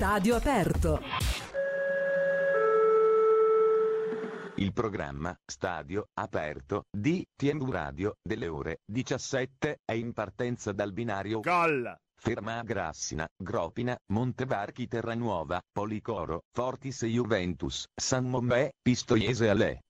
Stadio aperto. Il programma Stadio Aperto di TMV Radio delle ore 17 è in partenza dal binario Gol! Ferma Grassina, Gropina, Montevarchi Terranuova, Policoro, Fortis Juventus, San Mombè, Pistoiese Ale.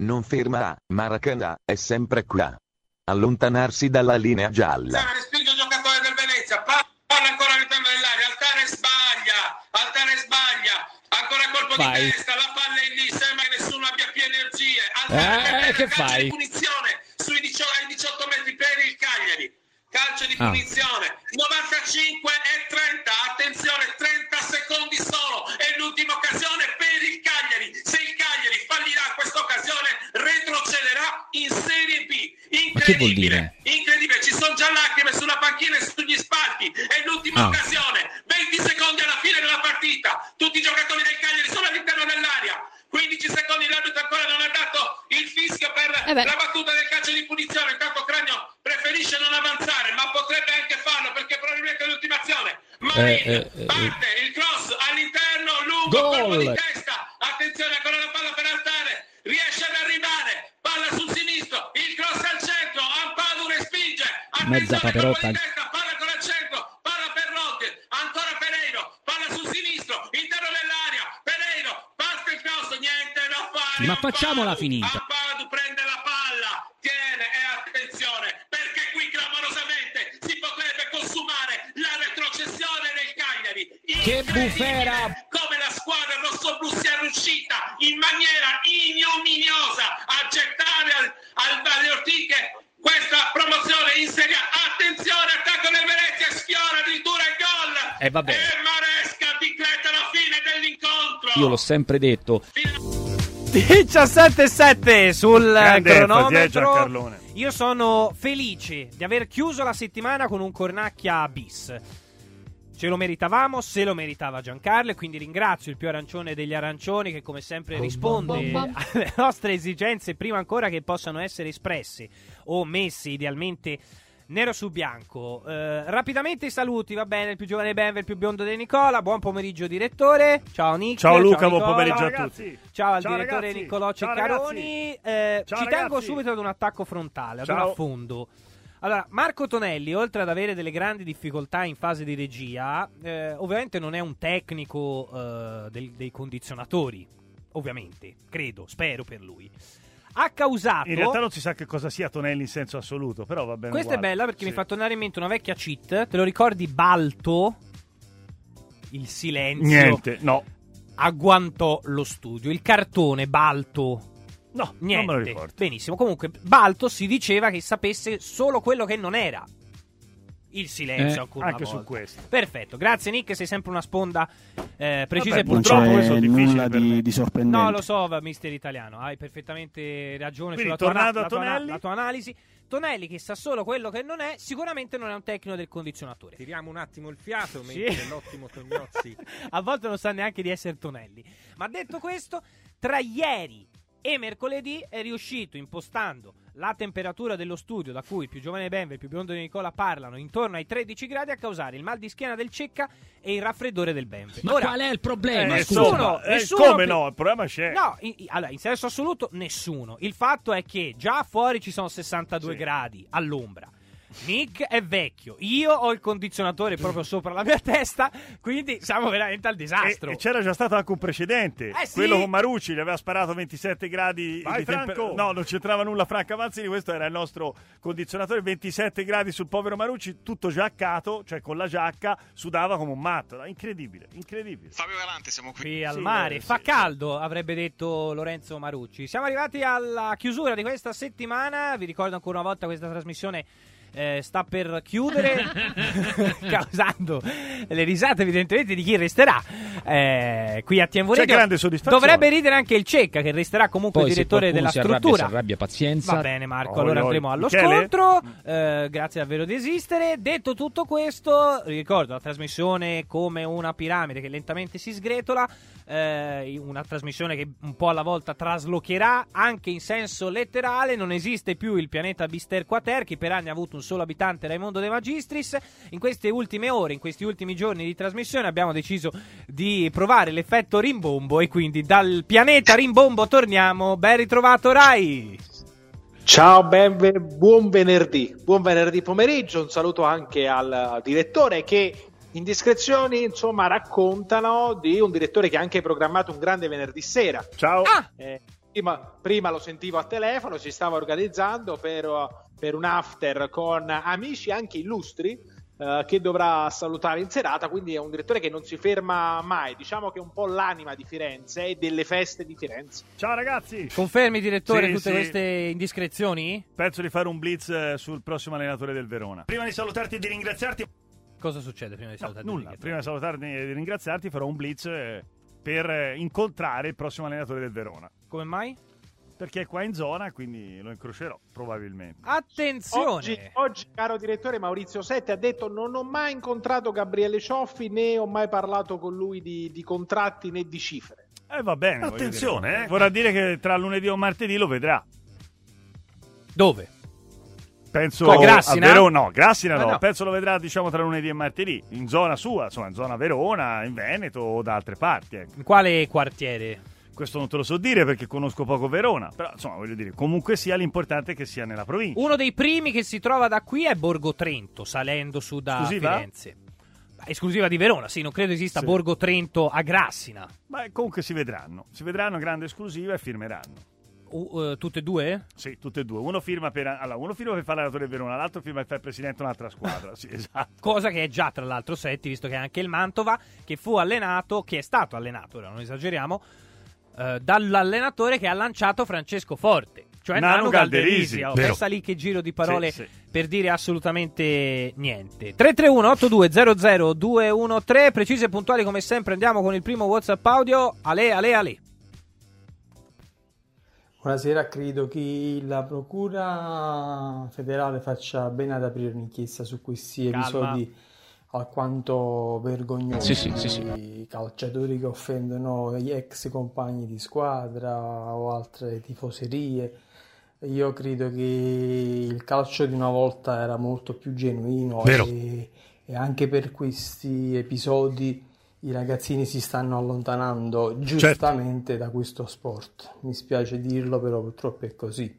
Non ferma a Maracanã, è sempre qua. Allontanarsi dalla linea gialla. Sara respinge il giocatore del Venezia, pa- palla ancora all'interno dell'area, Altare sbaglia, Altare sbaglia, ancora colpo Fai. di testa, la palla è lì, sembra che nessuno abbia più energie. Eh, Altare che fai? di punizione sui 18, ai 18 metri per il Cagliari. Calcio di Ah. punizione, 95 e 30, attenzione, 30 secondi solo, è l'ultima occasione per il Cagliari. Se il Cagliari fallirà questa occasione, retrocederà in Serie B. Ma che vuol Incredibile. dire? Incredibile, ci sono già lacrime sulla panchina e sugli spalti. È l'ultima Ah. occasione. 20 secondi alla fine della partita. Tutti i giocatori del Cagliari sono all'interno dell'area. 15 secondi, l'arbitro ancora non ha dato il fischio per Eh la battuta del calcio di punizione. Intanto Cranio preferisce non avanzare, ma potrebbe anche farlo perché probabilmente è l'ultima azione. Marin Eh, eh, eh, parte il cross all'interno, lungo, Gol! colpo di testa. Attenzione, ancora la palla per Altare. Riesce ad arrivare. Palla sul sinistro. Il cross al centro. Ampadu respinge. Mezza Attenzione, paperotta. testa. Palla ancora al centro. Palla per Roque. Ancora Pereiro. Palla sul sinistro. Interno dell'area. Pereiro. Parte il cross. Niente da fare. Ma facciamola Ampadu. finita. Ampadu prende la palla. Tiene e attenzione. Perché qui clamorosamente si potrebbe consumare la retrocessione del Cagliari. Che bufera! come squadra rossoblù sia riuscita in maniera ignominiosa a gettare al, al- alle ortiche questa promozione in Serie A. Attenzione, attacco del Venezia, sfiora addirittura il gol. Eh, vabbè. E Maresca decreta la fine dell'incontro. Io l'ho sempre detto. 17-7 sul Grande eh, cronometro. Io sono felice di aver chiuso la settimana con un cornacchia bis. Ce lo meritavamo, se lo meritava Giancarlo e quindi ringrazio il più arancione degli arancioni che come sempre risponde alle nostre esigenze prima ancora che possano essere espresse o messe idealmente nero su bianco. Eh, rapidamente i saluti, va bene, il più giovane Benver, il più biondo di Nicola, buon pomeriggio direttore, ciao Nick. Ciao Luca, buon Nicola. pomeriggio Ciao, a ragazzi. tutti. Ciao al Ciao, direttore ragazzi. Niccolò Ciao, Ceccaroni. Eh, Ciao, ci tengo ragazzi. subito ad un attacco frontale, ad un Ciao. affondo. Allora, Marco Tonelli, oltre ad avere delle grandi difficoltà in fase di regia, eh, ovviamente non è un tecnico eh, del- dei condizionatori. Ovviamente, credo, spero per lui. Ha causato. In realtà non si sa che cosa sia Tonelli in senso assoluto, però va bene. Questa è uguale. bella perché Sì. mi fa tornare in mente una vecchia cheat. Te lo ricordi Balto? Il silenzio Niente, no. agguantò lo studio. Il cartone Balto. No, Niente. non me lo ricordo. Benissimo. Comunque, Balto si diceva che sapesse solo quello che non era. Il silenzio, Eh, Anche su volta. questo. Grazie, grazie Nick, sei sempre una sponda eh, precisa Vabbè, e Non Purtroppo c'è questo è difficile nulla di, di sorprendente. No, lo so, va, mister italiano, hai perfettamente ragione Quindi, sulla tua, tornando a la tua- Tonelli? la tua analisi. Tonelli che sa solo quello che non è, sicuramente non è un tecnico del condizionatore. Tiriamo un attimo il fiato Sì. mentre l'ottimo Tognozzi A volte non sa neanche di essere Tonelli. Ma detto questo, tra ieri e mercoledì è riuscito, impostando la temperatura dello studio da cui il più giovane Benve e il più biondo di Nicola parlano intorno ai 13 gradi a causare il mal di schiena del Cecca e il raffreddore del Benve. Ma Ora, qual è il Eh, problema? nessuno- scusa? insomma, eh, nessuno come no? Il problema c'è. No, in, in- allora, in senso assoluto nessuno. Il fatto è che già fuori ci sono 62 Sì. gradi all'ombra. Nick è vecchio, io ho il condizionatore proprio sopra la mia testa, quindi siamo veramente al E, disastro. e c'era già stato anche un precedente. Eh, sì. Quello con Marucci gli aveva sparato 27 gradi Vai, di temper- Franco! No, non c'entrava nulla Franco Avanzini, questo era il nostro condizionatore, 27 gradi sul povero Marucci, tutto giaccato, cioè con la giacca, sudava come un matto. Incredibile, incredibile. Fabio Galante, siamo qui. Qui al Sì, mare, eh, fa sì, caldo, avrebbe detto Lorenzo Marucci. Siamo arrivati alla chiusura di questa settimana. Vi ricordo ancora una volta questa trasmissione eh, sta per chiudere, causando le risate evidentemente di chi resterà. eh, qui a TMV C'è grande soddisfazione. Dovrebbe ridere anche il Cecca, che resterà comunque Poi direttore della si arrabbia, struttura. si arrabbia, pazienza. Va bene Marco, Oi, allora oi. andremo allo Michele? scontro. Eh, grazie davvero di esistere. Detto tutto questo, ricordo la trasmissione come una piramide che lentamente si sgretola. eh, una trasmissione che un po' alla volta traslocherà anche in senso letterale. Non esiste più il pianeta Bister Quater, che per anni ha avuto un solo abitante, Raimondo De Magistris. In queste ultime ore, in questi ultimi giorni di trasmissione, abbiamo deciso di provare l'effetto rimbombo. E quindi dal pianeta rimbombo torniamo. Ben ritrovato, Rai! Ciao, ben, buon venerdì, buon venerdì pomeriggio, un saluto anche al direttore che indiscrezioni insomma raccontano di un direttore che ha anche programmato un grande venerdì sera. Ciao. Ah! Eh, prima, prima lo sentivo a telefono, si stava organizzando per, per un after con amici anche illustri eh, che dovrà salutare in serata, quindi è un direttore che non si ferma mai, diciamo che è un po' l'anima di Firenze e delle feste di Firenze. Ciao ragazzi. Confermi, direttore, Sì, tutte sì. queste indiscrezioni? Penso di fare un blitz eh, sul prossimo allenatore del Verona. Prima di salutarti e di ringraziarti, Cosa succede prima di no, salutare? nulla. Prima di salutarti e di ringraziarti, farò un blitz eh, per eh, incontrare il prossimo allenatore del Verona. Come mai? Perché è qua in zona, quindi lo incrocerò probabilmente. Attenzione! Oggi, oggi, caro direttore Maurizio Setti ha detto non ho mai incontrato Gabriele Cioffi né ho mai parlato con lui di, di contratti né di cifre. Eh va bene. Attenzione, dire. eh. Vorrà dire che tra lunedì o martedì lo vedrà. Dove? Penso A Grassina? a Verona. No, Grassina Ah, no. no. Penso lo vedrà diciamo tra lunedì e martedì. In zona sua, insomma, in zona Verona, in Veneto o da altre parti. Ecco. In quale quartiere? Questo non te lo so dire perché conosco poco Verona. Però insomma, voglio dire, comunque sia l'importante è che sia nella provincia. Uno dei primi che si trova da qui è Borgo Trento, salendo su da Esclusiva? Firenze. Esclusiva di Verona, sì, non credo esista Sì. Borgo Trento a Grassina. Ma comunque si vedranno. Si vedranno grande esclusiva e firmeranno. Uh, eh, tutte e due? Sì, tutte e due. Uno firma per, allora, uno firma per fare l'allenatore Verona, l'altro firma per fare presidente un'altra squadra. Sì, esatto. Cosa che è già tra l'altro Setti, visto che anche il Mantova, che fu allenato, che è stato allenato, ora non esageriamo, eh, dall'allenatore che ha lanciato Francesco Forte, cioè Nano Nano Galderisi, Galderisi. Oh, pensa lì che giro di parole Sì, sì. per dire assolutamente niente. 331 8200 213 precisi e puntuali come sempre andiamo con il primo WhatsApp audio. Ale, ale, ale. Buonasera, credo che la Procura federale faccia bene ad aprire un'inchiesta su questi Calma. episodi alquanto vergognosi Sì, sì, sì, calciatori che offendono gli ex compagni di squadra o altre tifoserie. Io credo che il calcio di una volta era molto più genuino e, e anche per questi episodi i ragazzini si stanno allontanando giustamente da questo sport. Mi spiace dirlo, però purtroppo è così.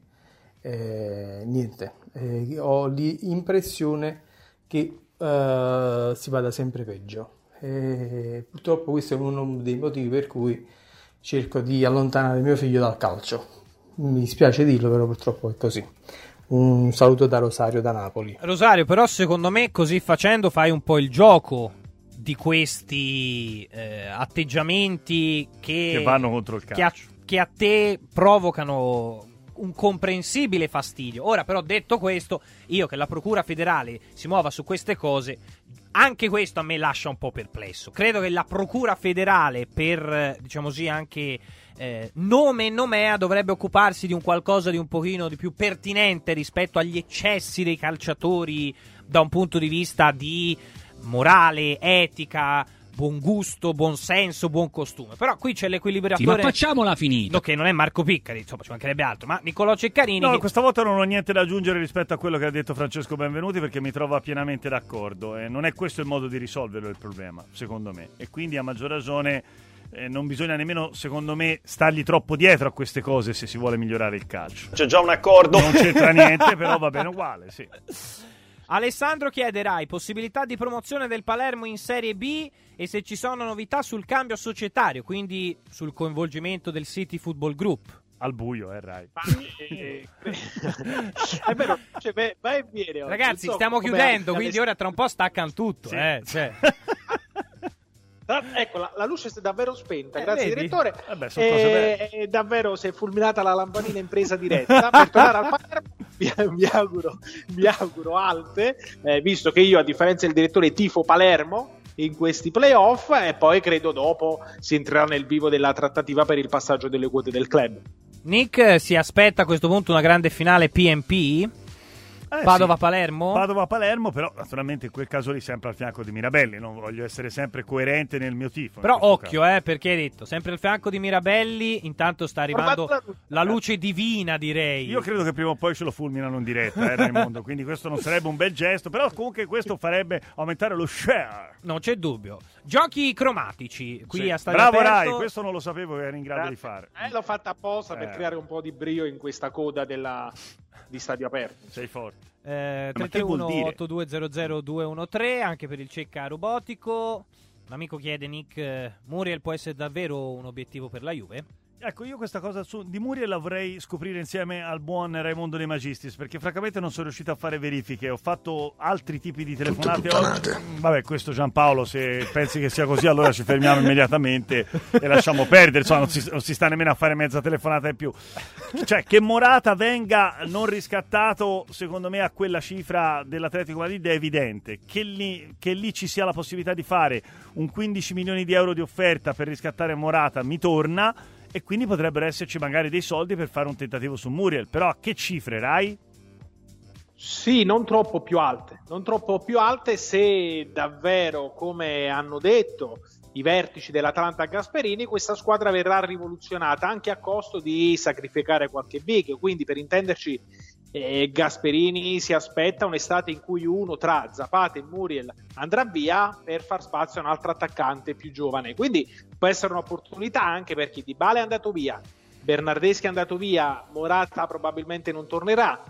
Eh, niente, eh, ho l'impressione che eh, si vada sempre peggio. E purtroppo questo è uno dei motivi per cui cerco di allontanare mio figlio dal calcio. Mi spiace dirlo, però purtroppo è così. Un saluto da Rosario da Napoli. Rosario, però secondo me così facendo fai un po' il gioco di questi eh, atteggiamenti che, Che vanno contro il che a, calcio. che a te provocano un comprensibile fastidio. Ora però detto questo, io che la Procura federale si muova su queste cose, anche questo a me lascia un po' perplesso. Credo che la Procura federale per, eh, diciamo così, anche eh, nome e nomea dovrebbe occuparsi di un qualcosa di un pochino di più pertinente rispetto agli eccessi dei calciatori da un punto di vista di morale, etica, buon gusto, buon senso, buon costume. Però qui c'è Sì, l'equilibratore ma facciamola finita. No, che non è Marco Piccari, insomma, ci mancherebbe altro, ma Niccolò Ceccarini. No, che- questa volta non ho niente da aggiungere rispetto a quello che ha detto Francesco Benvenuti perché mi trova pienamente d'accordo e non è questo il modo di risolverlo il problema, secondo me. E quindi a maggior ragione eh, non bisogna nemmeno, secondo me, stargli troppo dietro a queste cose se si vuole migliorare il calcio. C'è già un accordo. Non c'entra niente, però va bene uguale, sì. Alessandro chiederai possibilità di promozione del Palermo in Serie B e se ci sono novità sul cambio societario, quindi sul coinvolgimento del City Football Group. Al buio, eh, Rai. Ma, eh, è vero, cioè, beh, vai e viene. Ragazzi, stiamo chiudendo, quindi ora tra un po' staccano tutto. Sì. Eh, cioè. Tra- Ecco, la, la luce si è davvero spenta, Eh, grazie vedi? direttore. Vabbè, sono cose belle. E, e davvero si è fulminata la lampadina in presa diretta. per tornare al Palermo, mi, mi auguro, mi auguro alte, eh, visto che io, a differenza del direttore, tifo Palermo. in questi playoff e poi credo dopo si entrerà nel vivo della trattativa per il passaggio delle quote del club. Nick si aspetta a questo punto una grande finale PMP. Eh, Padova-Palermo? Sì. Padova-Palermo, però naturalmente in quel caso lì sempre al fianco di Mirabelli, non voglio essere sempre coerente nel mio tifo. Però occhio, eh, perché hai detto, sempre al fianco di Mirabelli, intanto sta arrivando la luce divina, direi. Io credo che prima o poi ce lo fulminano in diretta, eh, Raimondo, quindi questo non sarebbe un bel gesto, però comunque questo farebbe aumentare lo share. Non c'è dubbio. Giochi cromatici, qui Sì. a Stadio Bravo Aperto. Rai, questo non lo sapevo che era in grado di fare. Eh, l'ho fatta apposta per Eh. creare un po' di brio in questa coda della- di stadio aperto. Sei forte. Eh, Ma che vuol 331 dire? 8200 213 anche per il cecca robotico. Un amico chiede Nick, eh, Muriel può essere davvero un obiettivo per la Juve? Ecco, io questa cosa su, di Muriel la vorrei scoprire insieme al buon Raimondo De Magistris, perché francamente non sono riuscito a fare verifiche. Ho fatto altri tipi di telefonate oggi. Mm, Vabbè, questo Giampaolo, se pensi che sia così, allora ci fermiamo immediatamente e lasciamo perdere. Insomma, non si, non si sta nemmeno a fare mezza telefonata in più. Cioè, che Morata venga non riscattato, secondo me, a quella cifra dell'Atletico Madrid è evidente. Che lì, che lì ci sia la possibilità di fare un 15 milioni di euro di offerta per riscattare Morata mi torna e quindi potrebbero esserci magari dei soldi per fare un tentativo su Muriel. Però a che cifre, Rai? Sì, non troppo più alte, non troppo più alte se davvero, come hanno detto i vertici dell'Atalanta Gasperini, questa squadra verrà rivoluzionata anche a costo di sacrificare qualche big. Quindi, per intenderci, eh, Gasperini si aspetta un'estate in cui uno tra Zapata e Muriel andrà via per far spazio a un altro attaccante più giovane. Quindi può essere un'opportunità anche per chi Di Bale è andato via, Bernardeschi è andato via, Morata probabilmente non tornerà.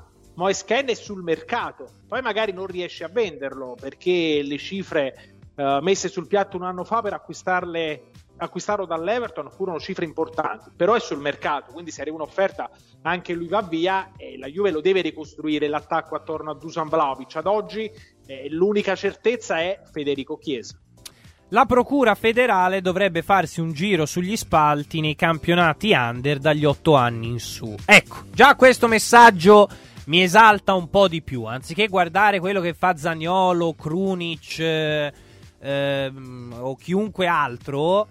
Ken è sul mercato, poi magari non riesce a venderlo perché le cifre eh, messe sul piatto un anno fa per acquistarle, acquistarlo dall'Everton furono cifre importanti, però è sul mercato, quindi se arriva un'offerta anche lui va via e la Juve lo deve ricostruire l'attacco attorno a Dusan Vlaovic. Ad oggi eh, l'unica certezza è Federico Chiesa. La procura federale dovrebbe farsi un giro sugli spalti nei campionati under dagli 8 anni in su. Ecco, già questo messaggio mi esalta un po' di più. Anziché guardare quello che fa Zagnolo, Krunic eh, ehm, o chiunque altro,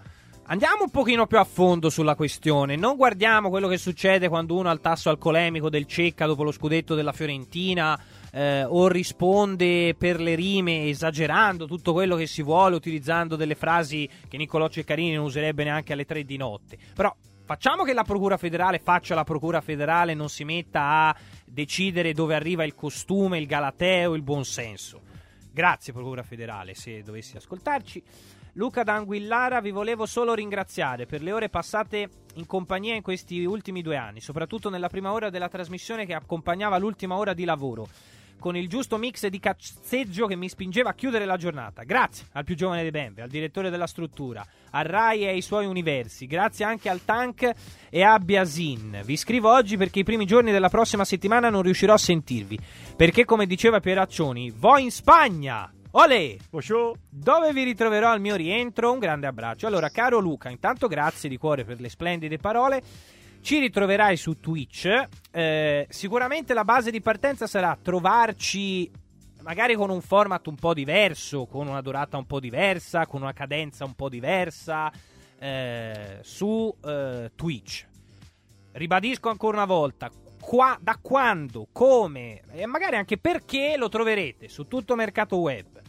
andiamo un pochino più a fondo sulla questione. Non guardiamo quello che succede quando uno ha il tasso alcolemico del Cecca dopo lo scudetto della Fiorentina. eh, o risponde per le rime esagerando tutto quello che si vuole, utilizzando delle frasi che Niccolò Ceccarini non userebbe neanche alle tre di notte. Però facciamo che la Procura federale faccia la Procura federale, non si metta a decidere dove arriva il costume, il galateo, il buonsenso. Grazie Procura federale se dovessi ascoltarci. Luca D'Anguillara, vi volevo solo ringraziare per le ore passate in compagnia in questi ultimi due anni, soprattutto nella prima ora della trasmissione che accompagnava l'ultima ora di lavoro, con il giusto mix di cazzeggio che mi spingeva a chiudere la giornata. Grazie al più giovane dei Bembe, al direttore della struttura, a Rai e ai suoi universi, grazie anche al Tank e a Biasin. Vi scrivo oggi perché i primi giorni della prossima settimana non riuscirò a sentirvi, perché come diceva Pieraccioni, vo in Spagna! Olè! Dove vi ritroverò al mio rientro? Un grande abbraccio. Allora, caro Luca, intanto grazie di cuore per le splendide parole. Ci ritroverai su Twitch. Eh, sicuramente la base di partenza sarà trovarci magari con un format un po' diverso, con una durata un po' diversa, con una cadenza un po' diversa eh, su eh, Twitch. Ribadisco ancora una volta, qua- da quando, come e magari anche perché lo troverete su tutto mercato web.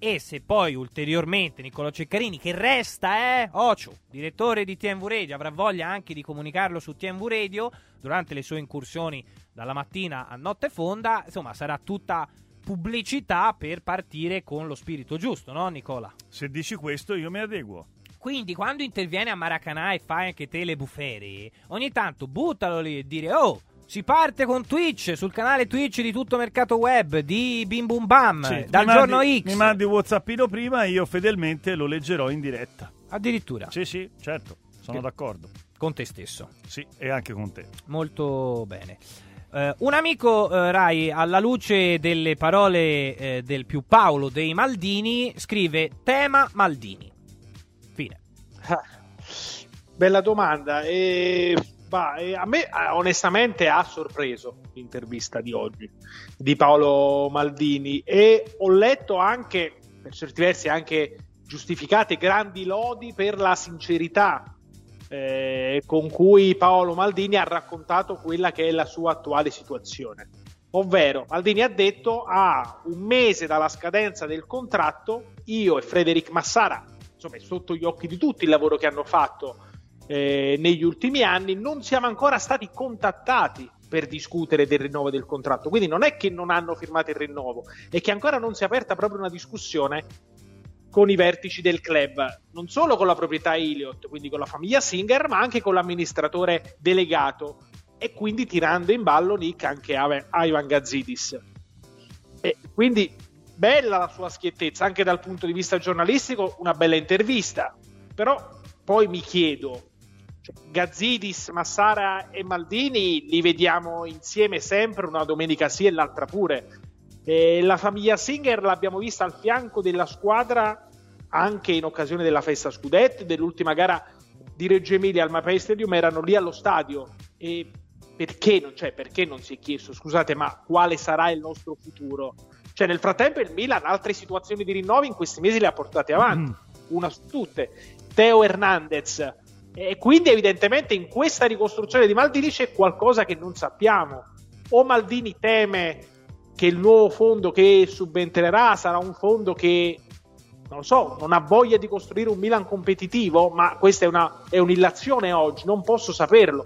E se poi ulteriormente Niccolò Ceccarini, che resta, eh, Ocio, direttore di TMV Radio, avrà voglia anche di comunicarlo su TMV Radio durante le sue incursioni dalla mattina a notte fonda, insomma, sarà tutta pubblicità per partire con lo spirito giusto, no, Nicola? Se dici questo, io mi adeguo. Quindi quando intervieni a Maracanà e fai anche te le bufere, ogni tanto buttalo lì e dire "Oh, si parte con Twitch sul canale Twitch di tutto mercato web di Bim Bum Bam Sì, dal giorno mandi- X. Mi mandi Whatsappino prima e io fedelmente lo leggerò in diretta. Addirittura. Sì, sì, certo, sono Che- d'accordo. Con te stesso. Sì, e anche con te. Molto bene. Eh, un amico eh, Rai, alla luce delle parole eh, del più Paolo dei Maldini, scrive tema Maldini. Fine. Bella domanda. E, bah, e a me eh, onestamente ha sorpreso l'intervista di oggi di Paolo Maldini e ho letto anche, per certi versi, anche giustificate grandi lodi per la sincerità eh, con cui Paolo Maldini ha raccontato quella che è la sua attuale situazione. Ovvero, Maldini ha detto a un mese dalla scadenza del contratto, io e Frederic Massara, insomma è sotto gli occhi di tutti il lavoro che hanno fatto eh, negli ultimi anni, non siamo ancora stati contattati per discutere del rinnovo del contratto. Quindi non è che non hanno firmato il rinnovo, è che ancora non si è aperta proprio una discussione con i vertici del club, non solo con la proprietà Iliot, quindi con la famiglia Singer, ma anche con l'amministratore delegato e quindi tirando in ballo Nick anche Ivan Gazzidis. E quindi bella la sua schiettezza, anche dal punto di vista giornalistico, una bella intervista. Però poi mi chiedo, Gazzidis, Massara e Maldini li vediamo insieme sempre, una domenica sì e l'altra pure. E la famiglia Singer l'abbiamo vista al fianco della squadra anche in occasione della festa scudetto, dell'ultima gara di Reggio Emilia al Mapei Stadium, erano lì allo stadio e perché non, cioè, perché non si è chiesto, scusate, ma quale sarà il nostro futuro? Cioè, nel frattempo il Milan altre situazioni di rinnovi in questi mesi le ha portate avanti, mm. una su tutte. Teo Hernandez. E quindi evidentemente in questa ricostruzione di Maldini c'è qualcosa che non sappiamo. O Maldini teme che il nuovo fondo che subentrerà sarà un fondo che non so, non ha voglia di costruire un Milan competitivo, ma questa è, una, è un'illazione oggi, non posso saperlo.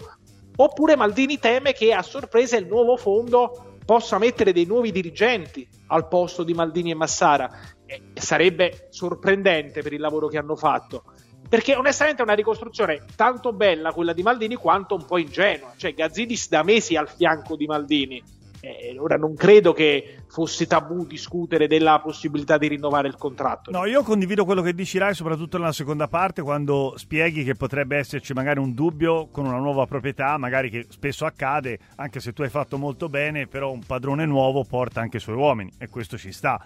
Oppure Maldini teme che a sorpresa il nuovo fondo possa mettere dei nuovi dirigenti al posto di Maldini e Massara. E sarebbe sorprendente per il lavoro che hanno fatto. Perché onestamente è una ricostruzione tanto bella quella di Maldini quanto un po' ingenua. Cioè Gazzidis da mesi al fianco di Maldini eh, ora non credo che fosse tabù discutere della possibilità di rinnovare il contratto. No, io condivido quello che dici Rai, soprattutto nella seconda parte, quando spieghi che potrebbe esserci magari un dubbio con una nuova proprietà, magari che spesso accade, anche se tu hai fatto molto bene, però un padrone nuovo porta anche i suoi uomini e questo ci sta.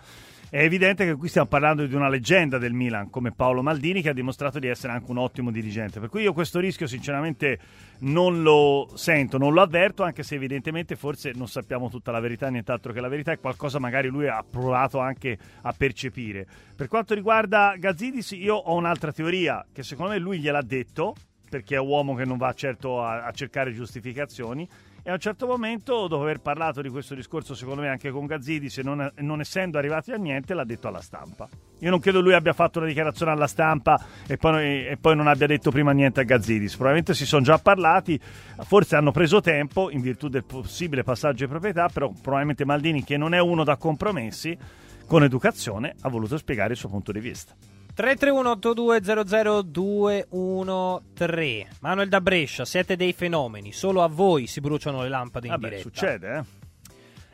È evidente che qui stiamo parlando di una leggenda del Milan come Paolo Maldini che ha dimostrato di essere anche un ottimo dirigente. Per cui io questo rischio sinceramente non lo sento, non lo avverto, anche se evidentemente forse non sappiamo tutta la verità, nient'altro che la verità è qualcosa magari lui ha provato anche a percepire. Per quanto riguarda Gazzidis, io ho un'altra teoria che secondo me lui gliel'ha detto perché è un uomo che non va certo a, a cercare giustificazioni e a un certo momento, dopo aver parlato di questo discorso, secondo me anche con Gazzidis, non, non essendo arrivati a niente, l'ha detto alla stampa. Io non credo lui abbia fatto una dichiarazione alla stampa e poi, e poi non abbia detto prima niente a Gazzidis. Probabilmente si sono già parlati, forse hanno preso tempo in virtù del possibile passaggio di proprietà, però probabilmente Maldini, che non è uno da compromessi, con educazione ha voluto spiegare il suo punto di vista. 331-8200-213 Manuel da Brescia, siete dei fenomeni, solo a voi si bruciano le lampade in Vabbè, diretta. succede, eh?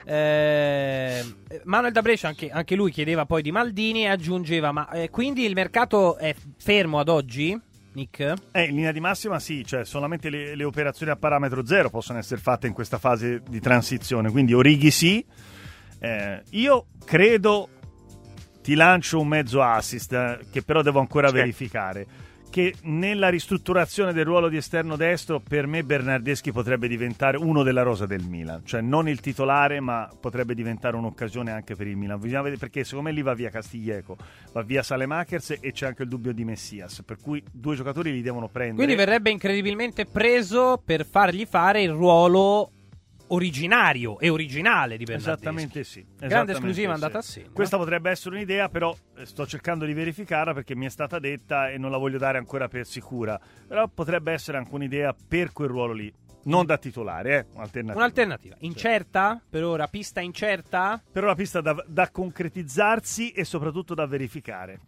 Eh, Manuel da Brescia, anche, anche, lui chiedeva poi di Maldini e aggiungeva: Ma eh, quindi il mercato è fermo ad oggi? Nick? Eh, in linea di massima sì, cioè solamente le, le, operazioni a parametro zero possono essere fatte in questa fase di transizione, quindi Orighi sì. Eh, io credo ti lancio un mezzo assist eh, che però devo ancora sì. verificare che nella ristrutturazione del ruolo di esterno destro per me Bernardeschi potrebbe diventare uno della rosa del Milan, cioè non il titolare ma potrebbe diventare un'occasione anche per il Milan, bisogna vedere perché secondo me lì va via Castiglieco, va via Salemakers e c'è anche il dubbio di Messias, per cui due giocatori li devono prendere. Quindi verrebbe incredibilmente preso per fargli fare il ruolo originario e originale di Bernardeschi. Esattamente sì. Grande esattamente esclusiva sì. andata a segno. Questa potrebbe essere un'idea, però eh, sto cercando di verificarla perché mi è stata detta e non la voglio dare ancora per sicura. Però potrebbe essere anche un'idea per quel ruolo lì. Non da titolare, eh? Un'alternativa. Un'alternativa. Incerta? Per ora pista incerta? Per ora pista da, da concretizzarsi e soprattutto da verificare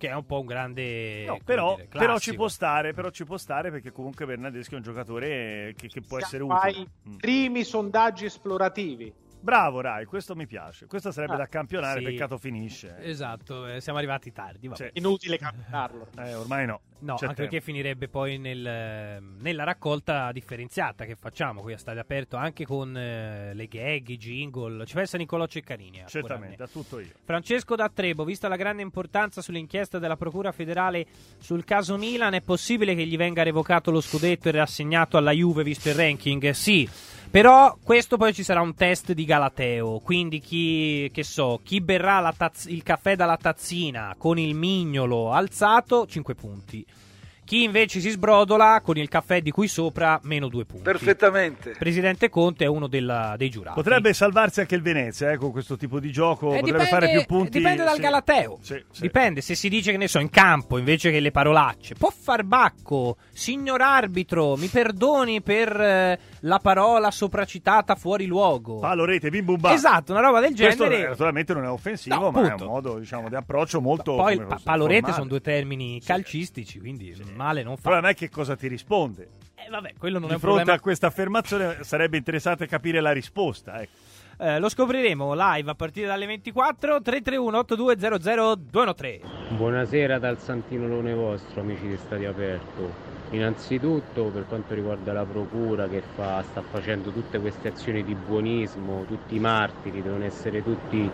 che è un po' un grande no, però, dire, però, ci può stare però ci può stare perché comunque Bernardeschi è un giocatore che, che può Siamo essere utile ai mm. primi sondaggi esplorativi Bravo Rai, questo mi piace. Questo sarebbe Ah, da campionare, sì. peccato finisce. Esatto, eh, siamo arrivati tardi. vabbè. Sì. inutile campionarlo Eh, ormai no. No, C'è anche tempo. perché finirebbe poi nel, eh, nella raccolta differenziata che facciamo qui a Stadio Aperto anche con eh, le gag, i jingle. Ci pensa Nicolò Ceccarini. a Certamente, da tutto io. Francesco da Trebo, vista la grande importanza sull'inchiesta della Procura federale sul caso Milan, è possibile che gli venga revocato lo scudetto e rassegnato alla Juve visto il ranking? Sì, Però questo poi ci sarà un test di Galateo, quindi chi, che so, chi berrà la tazz- il caffè dalla tazzina con il mignolo alzato, 5 punti. Chi invece si sbrodola con il caffè di cui sopra, meno 2 punti. Perfettamente. Presidente Conte è uno della- dei giurati. Potrebbe salvarsi anche il Venezia eh, con questo tipo di gioco, Eh, potrebbe dipende, fare più punti. dipende dal sì. Galateo. Sì, sì. Dipende se si dice che ne so in campo invece che le parolacce. Può far bacco, signor arbitro, mi perdoni per eh, la parola sopracitata fuori luogo. Palo, rete, bim bum bam. Esatto, una roba del Questo genere. naturalmente non è offensivo, No, ma è appunto. un modo diciamo, di approccio molto. Poi pa- palo rete sono due termini calcistici, quindi male non Il fa. problema è che cosa ti risponde. Eh, vabbè, quello non Di è un fronte problema. a questa affermazione sarebbe interessante capire la risposta. Ecco. Eh, lo scopriremo live a partire dalle 24 331 8200 213. Buonasera dal Santinolone vostro, amici di Stadio Aperto. Innanzitutto per quanto riguarda la procura che fa- sta facendo tutte queste azioni di buonismo, tutti i martiri devono essere tutti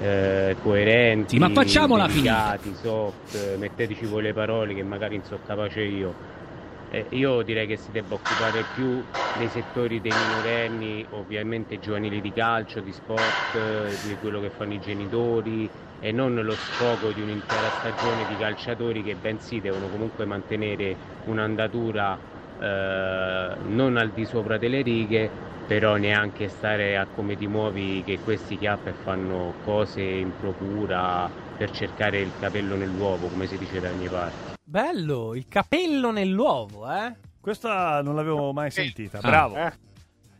eh, coerenti, Sì, ma facciamola delicati, soft, metteteci voi le parole che magari non so capace io. Eh, io direi che si debba occupare più dei settori dei minorenni, ovviamente giovanili di calcio, di sport, eh, di quello che fanno i genitori e non lo sfogo di un'intera stagione di calciatori che bensì devono comunque mantenere un'andatura eh, non al di sopra delle righe, però neanche stare a come ti muovi che questi chiappa e fanno cose in procura per cercare il capello nell'uovo, come si dice da ogni parte. Bello, il capello nell'uovo, eh? Questa non l'avevo mai sentita. Bravo. Eh.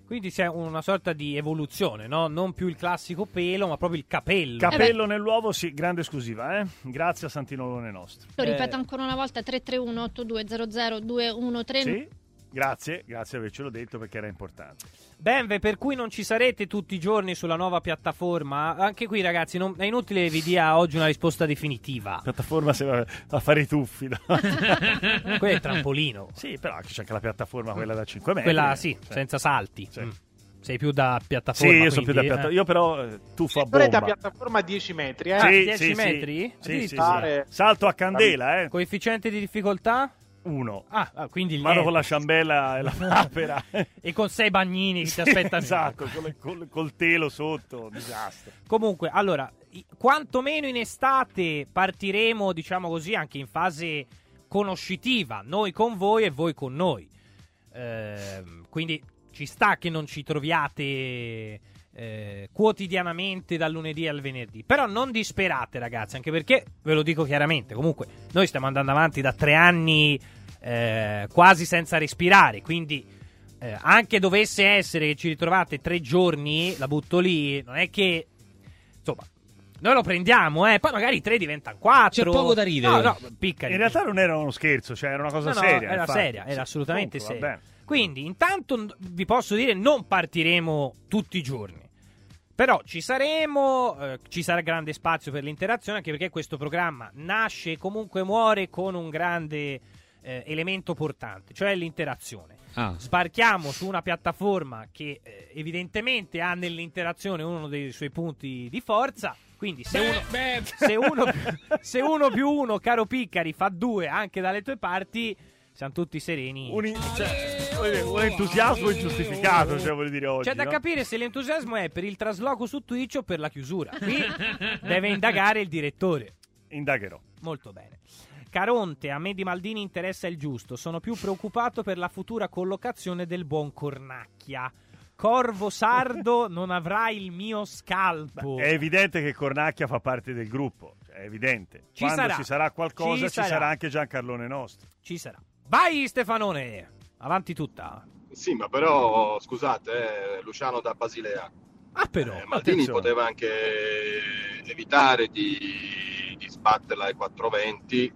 Quindi c'è una sorta di evoluzione, no? Non più il classico pelo, ma proprio il capello. Capello nell'uovo, sì, grande esclusiva, eh? Grazie a Santinolone nostro. Lo ripeto Eh. ancora una volta 331 8200 213 Sì? Grazie, grazie di avercelo detto perché era importante. Benve, per cui non ci sarete tutti i giorni sulla nuova piattaforma. Anche qui, ragazzi, non- è inutile vi dia oggi una risposta definitiva. Piattaforma se va a fare i tuffi. no? Quello è il trampolino. sì, però c'è anche la piattaforma, quella da 5 metri. Quella sì, Cioè, senza salti. Sì. Mm. Sei più da Sì, piattaforma. io sono più da quindi, piattaforma. eh. Io però eh, tuffo a Dovrete a bomba. piattaforma a 10 metri, eh? Ah, Sì, 10 sì, sì. metri? Sì, sì, sì. Salto a candela, eh. Coefficiente di difficoltà? Uno. Ah, ah, quindi Vado con la ciambella e la papera. E con sei bagnini che Sì, ti aspettano. Esatto, col, col- col telo sotto, disastro. Comunque, allora, quantomeno in estate partiremo, diciamo così, anche in fase conoscitiva, noi con voi e voi con noi. Ehm, quindi ci sta che non ci troviate eh, quotidianamente dal lunedì al venerdì. Però non disperate, ragazzi, anche perché ve lo dico chiaramente. Comunque, noi stiamo andando avanti da tre anni eh, quasi senza respirare. Quindi, eh, anche dovesse essere che ci ritrovate tre giorni, la butto lì. Non è che insomma. Noi lo prendiamo, eh. Poi magari tre diventano quattro. C'è poco da ridere. No, no, picca. In realtà non era uno scherzo, cioè era una cosa No, no, seria. era infatti. seria, era Sì. assolutamente Comunque, seria. Quindi, intanto vi posso dire, non partiremo tutti i giorni. Però ci saremo, eh, ci sarà grande spazio per l'interazione, anche perché questo programma nasce e comunque muore con un grande eh, elemento portante, cioè l'interazione. Ah. Sbarchiamo su una piattaforma che eh, evidentemente ha nell'interazione uno dei suoi punti di forza. Quindi se uno, se uno, se uno più uno, caro Piccari, fa due anche dalle tue parti, siamo tutti sereni. Un, in- cioè, un entusiasmo ingiustificato, cioè, voglio dire oggi. C'è da no? capire se l'entusiasmo è per il trasloco su Twitch o per la chiusura. Qui deve indagare il direttore. Indagherò. Molto bene. Caronte, a me di Maldini interessa il giusto. Sono più preoccupato per la futura collocazione del buon Cornacchia. Corvo sardo non avrà il mio scalpo. È evidente che Cornacchia fa parte del gruppo, cioè, è evidente. Ci Quando sarà. ci sarà qualcosa Ci ci sarà. sarà, anche Giancarlone nostro. Ci sarà. Vai Stefanone, avanti tutta. Sì, ma però scusate, eh, Luciano da Basilea. Ah però, Eh, Maldini attenzione. poteva anche evitare di, di sbatterla ai 420,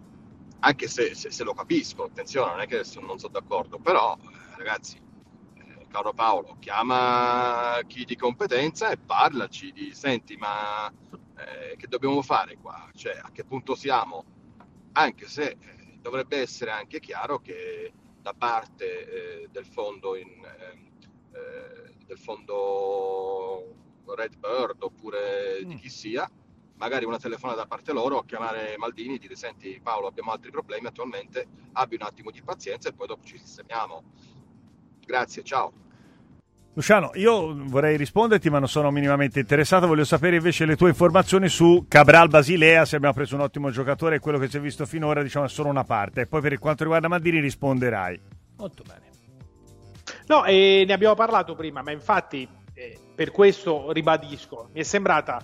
anche se, se- se lo capisco, attenzione, non è che non sono d'accordo, però eh, ragazzi, eh, caro Paolo, chiama chi di competenza e parlaci di, senti, ma eh, che dobbiamo fare qua? Cioè, a che punto siamo? Anche se eh, dovrebbe essere anche chiaro che da parte eh, del fondo in, ehm, eh, del fondo Red Bird oppure di chi sia, magari una telefonata da parte loro a chiamare Maldini e dire senti Paolo abbiamo altri problemi attualmente, abbi un attimo di pazienza e poi dopo ci sistemiamo. Grazie, ciao. Luciano, io vorrei risponderti, ma non sono minimamente interessato. Voglio sapere invece le tue informazioni su Cabral Basilea. Se abbiamo preso un ottimo giocatore e quello che si è visto finora, diciamo, è solo una parte. E poi per quanto riguarda Maldini risponderai. Molto bene. No, e ne abbiamo parlato prima, ma infatti eh, per questo ribadisco, mi è sembrata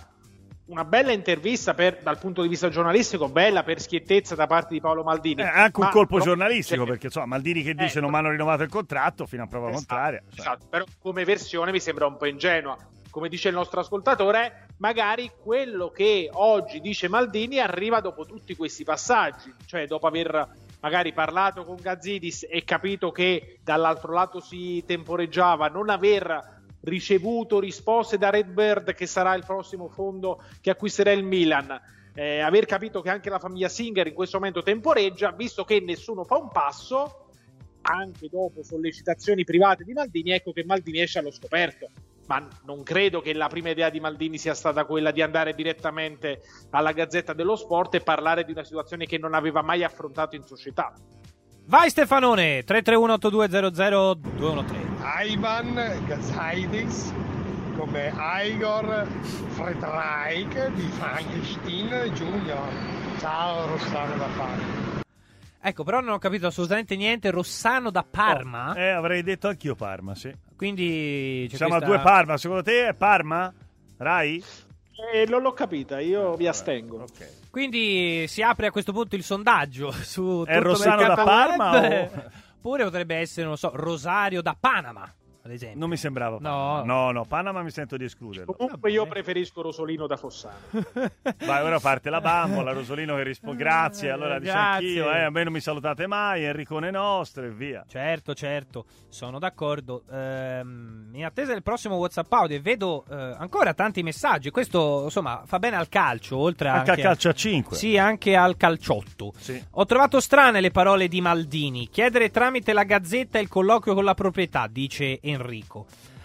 una bella intervista per- dal punto di vista giornalistico, bella per schiettezza da parte di Paolo Maldini. Eh, anche un colpo pro- giornalistico, cioè, perché insomma, Maldini che dice Eh, non mi hanno rinnovato il contratto fino a prova Esatto, contraria. Cioè, esatto, però come versione mi sembra un po' ingenua. Come dice il nostro ascoltatore, magari quello che oggi dice Maldini arriva dopo tutti questi passaggi, cioè dopo aver magari parlato con Gazzidis e capito che dall'altro lato si temporeggiava, non aver ricevuto risposte da Redbird che sarà il prossimo fondo che acquisterà il Milan. eh, aver capito che anche la famiglia Singer in questo momento temporeggia, visto che nessuno fa un passo, anche dopo sollecitazioni private di Maldini, ecco che Maldini esce allo scoperto. Ma non credo che la prima idea di Maldini sia stata quella di andare direttamente alla Gazzetta dello Sport e parlare di una situazione che non aveva mai affrontato in società. Vai Stefanone, 331-8200-213. Ivan Gazaidis come Igor Fredreich di Frankenstein Junior. Ciao Rossano da Parma. Ecco, però non ho capito assolutamente niente. Rossano da Parma? Eh, avrei detto anch'io Parma, sì. Quindi c'è Siamo questa- a due Parma, secondo te è Parma? Rai? E non l'ho capita, io mi astengo. Quindi si apre a questo punto il sondaggio su È tutto Rossano da Parma web. o- Oppure potrebbe essere, non lo so, Rosario da Panama, ad esempio. Non mi sembrava. No. no, no, Panama mi sento di escluderlo. Comunque io preferisco Rosolino da Fossano. Vai, ora parte la bambola, Rosolino che risponde grazie, allora dice grazie. anch'io, eh, a me non mi salutate mai, Enricone nostro e via. Certo, certo, sono d'accordo. Ehm, in attesa del prossimo WhatsApp audio, e vedo eh, ancora tanti messaggi. Questo, insomma, fa bene al calcio, oltre Anche anche, al calcio a 5. Sì, anche al calciotto. Sì. Ho trovato strane le parole di Maldini. Chiedere tramite la gazzetta il colloquio con la proprietà, dice Enrico.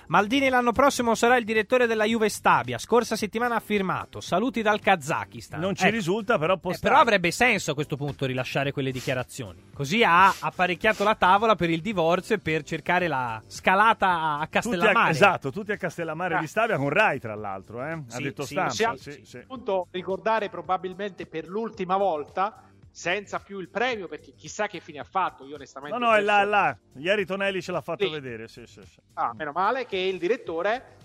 Maldini l'anno prossimo sarà il direttore della Juve Stabia. Scorsa settimana ha firmato. Saluti dal Kazakistan. Non ci Ecco. risulta, però può Eh, stare. però avrebbe senso a questo punto rilasciare quelle dichiarazioni. Così ha apparecchiato la tavola per il divorzio e per cercare la scalata a Tutti a, Castellammare. esatto, tutti a Castellammare Ah. di Stabia con Rai, tra l'altro, eh? ha Sì, detto sì, stampa. Possiamo sì, sì. appunto ricordare probabilmente per l'ultima volta, senza più il premio, perché chissà che fine ha fatto. Io onestamente. No, no, è là, è penso- là. Ieri Tonelli ce l'ha fatto Sì. vedere, sì, sì, sì. Ah, meno male che il direttore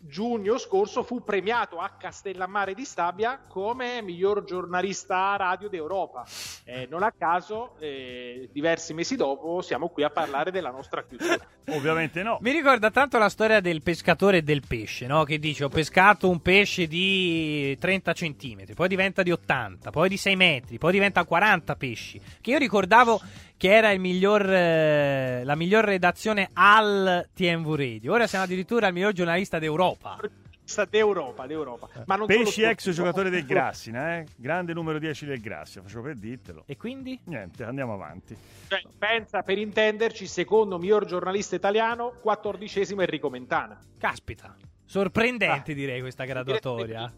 giugno scorso fu premiato a Castellammare di Stabia come miglior giornalista radio d'Europa. Eh, non a caso, eh, diversi mesi dopo, siamo qui a parlare della nostra chiusura. Ovviamente no. Mi ricorda tanto la storia del pescatore e del pesce, no? Che dice: Ho pescato un pesce di 30 centimetri, poi diventa di 80, poi di 6 metri, poi diventa 40 pesci. Che io ricordavo che era il miglior, eh, la miglior redazione al TMV Radio. Ora siamo addirittura il miglior giornalista d'Europa. Giornalista d'Europa, d'Europa. Ma non solo Pesci tutti. ex giocatore del Grassina, eh? grande numero 10 del Grassia, facevo per dirtelo. E quindi? Niente, andiamo avanti. Cioè, pensa per intenderci, secondo miglior giornalista italiano, quattordicesimo Enrico Mentana. Caspita. Sorprendente Ah. direi questa graduatoria.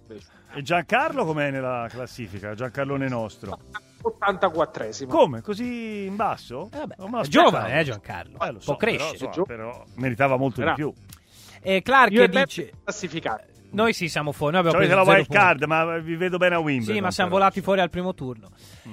E Giancarlo com'è nella classifica? Giancarlone nostro. 84esimo. Come? Così in basso? Eh vabbè, è giovane, eh, Giancarlo. Eh, lo so, Può crescere. Però, insomma, però meritava molto Però- di più. E Clark Io dice: classificati. Noi sì, siamo fuori. Noi abbiamo Avete la preso wild zero punti. card, ma vi vedo bene a Wimbledon. Sì, ma siamo però. volati fuori al primo turno.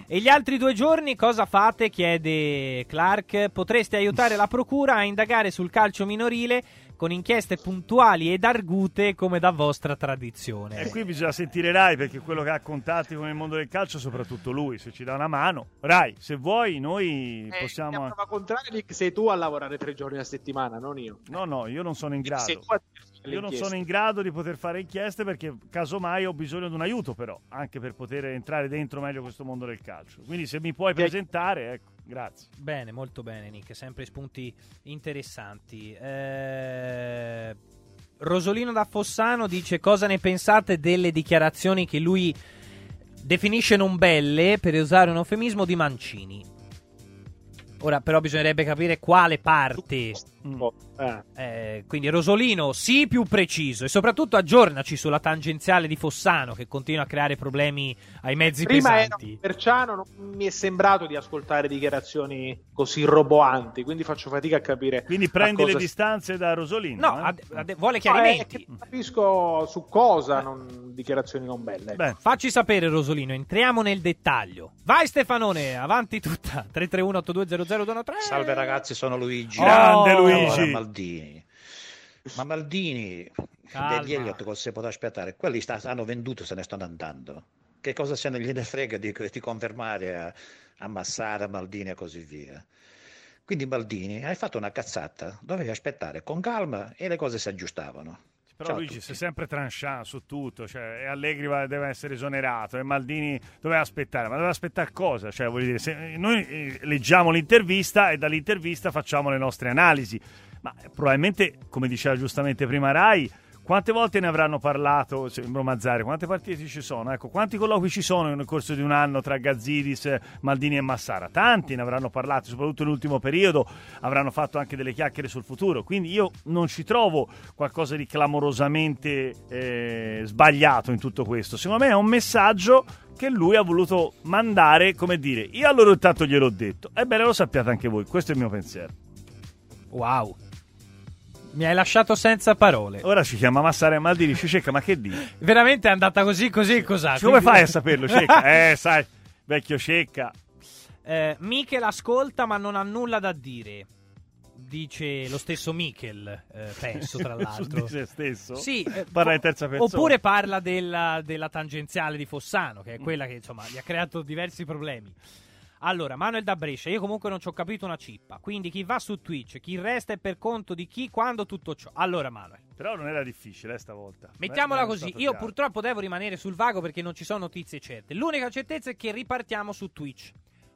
E gli altri due giorni cosa fate? chiede Clark. Potreste aiutare la procura a indagare sul calcio minorile con inchieste puntuali ed argute come da vostra tradizione. E qui bisogna sentire Rai perché quello che ha contatti con il mondo del calcio, soprattutto lui, se ci dà una mano. Rai, se vuoi, noi Eh, possiamo. la prova contraria, Nick, sei tu a lavorare tre giorni a settimana, non io. No, no, io non sono in Sei grado. Io non sono in grado di poter fare inchieste perché casomai ho bisogno di un aiuto però, anche per poter entrare dentro meglio questo mondo del calcio. Quindi se mi puoi presentare, ecco, grazie. Bene, molto bene, Nick. Sempre spunti interessanti. Eh, Rosolino da Fossano dice: Cosa ne pensate delle dichiarazioni che lui definisce non belle, per usare un eufemismo, di Mancini? Ora, però, bisognerebbe capire quale parte Eh. Eh, quindi Rosolino, sì, più preciso e soprattutto aggiornaci sulla tangenziale di Fossano che continua a creare problemi ai mezzi Prima pesanti. Perciano, non mi è sembrato di ascoltare dichiarazioni così roboanti, quindi faccio fatica a capire. Quindi prendi le distanze da Rosolino. No, eh? ad- ad- vuole No, chiarimenti. eh, che capisco su cosa, non dichiarazioni non belle. Beh, Facci sapere Rosolino, entriamo nel dettaglio. Vai Stefanone, avanti tutta. 331 8200 Salve ragazzi, sono Luigi. Grande Oh. Luigi. Allora, Maldini. Ma Maldini Calma. degli Elliott cosa si può aspettare? Quelli sta- hanno venduto, se ne stanno andando. Che cosa se ne gliene frega di, di confermare a, a Massara, Maldini e così via. Quindi Maldini, hai fatto una cazzata, dovevi aspettare con calma e le cose si aggiustavano. Però Ciao Luigi si è sempre tranchant su tutto, cioè e Allegri va- deve essere esonerato e Maldini doveva aspettare, ma doveva aspettare cosa? Cioè, voglio dire, se noi eh, leggiamo l'intervista e dall'intervista facciamo le nostre analisi, ma probabilmente, come diceva giustamente prima Rai, quante volte ne avranno parlato, sembro Mazzari, quante partite ci sono? Ecco, quanti colloqui ci sono nel corso di un anno tra Gazzidis, Maldini e Massara? Tanti ne avranno parlato, soprattutto nell'ultimo periodo avranno fatto anche delle chiacchiere sul futuro, quindi io non ci trovo qualcosa di clamorosamente eh, sbagliato in tutto questo. Secondo me è un messaggio che lui ha voluto mandare, come dire, io allora intanto gliel'ho detto, ebbene lo sappiate anche voi, questo è il mio pensiero. Wow. Mi hai lasciato senza parole. Ora ci chiama Massara e Maldini, ci cerca, ma che dici? Veramente è andata così, così, cos'ha? Come fai a saperlo, Cecca? Eh, sai, vecchio Cecca. Eh, Michel ascolta ma non ha nulla da dire. Dice lo stesso Michel, eh, penso tra Su l'altro. di se stesso? Sì, eh, Parla in terza persona. Oppure parla della, della tangenziale di Fossano, che è quella che insomma gli ha creato diversi problemi. Allora, Manuel da Brescia, io comunque non ci ho capito una cippa. Quindi chi va su Twitch, chi resta è per conto di chi, quando tutto ciò. Allora, Manuel. Però non era difficile, eh, stavolta. Mettiamola non così, io chiaro. purtroppo devo rimanere sul vago perché non ci sono notizie certe. L'unica certezza è che ripartiamo su Twitch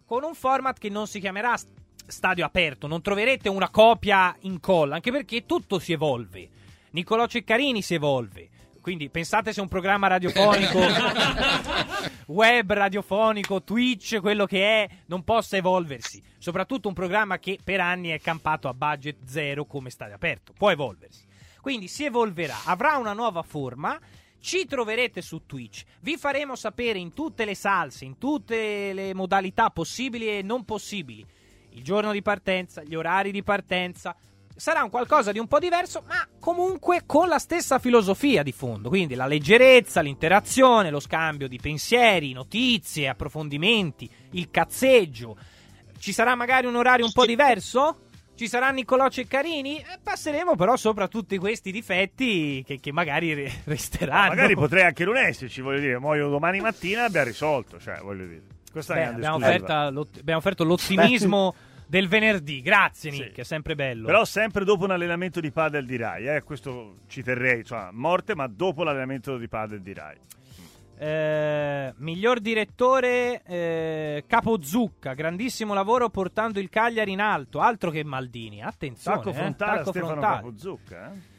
con un format che non si chiamerà st- stadio aperto, non troverete una copia in colla, anche perché tutto si evolve. Niccolò Ceccarini si evolve. Quindi pensate se un programma radiofonico, web radiofonico, Twitch, quello che è, non possa evolversi. Soprattutto un programma che per anni è campato a budget zero come stadio aperto. Può evolversi. Quindi si evolverà, avrà una nuova forma. Ci troverete su Twitch, vi faremo sapere in tutte le salse, in tutte le modalità possibili e non possibili, il giorno di partenza, gli orari di partenza. Sarà un qualcosa di un po' diverso, ma comunque con la stessa filosofia di fondo. Quindi la leggerezza, l'interazione, lo scambio di pensieri, notizie, approfondimenti, il cazzeggio. Ci sarà magari un orario un po' diverso? Ci sarà Niccolò Ceccarini? Eh, passeremo però sopra tutti questi difetti che, che magari re- resteranno. Magari potrei anche non esserci, voglio dire, muoio domani mattina e abbiamo risolto, cioè, voglio dire. Questa Beh, è abbiamo, offerta l'ott- abbiamo offerto l'ottimismo del venerdì. Grazie, Nick, è sempre bello. Però sempre dopo un allenamento di padel di Rai, eh, questo ci terrei, cioè, morte, ma dopo l'allenamento di padel di Rai. Eh, miglior direttore eh, Capo Zucca, grandissimo lavoro portando il Cagliari in alto, altro che Maldini. Attenzione, Tacco eh, frontale tacco Stefano. Capozucca, eh?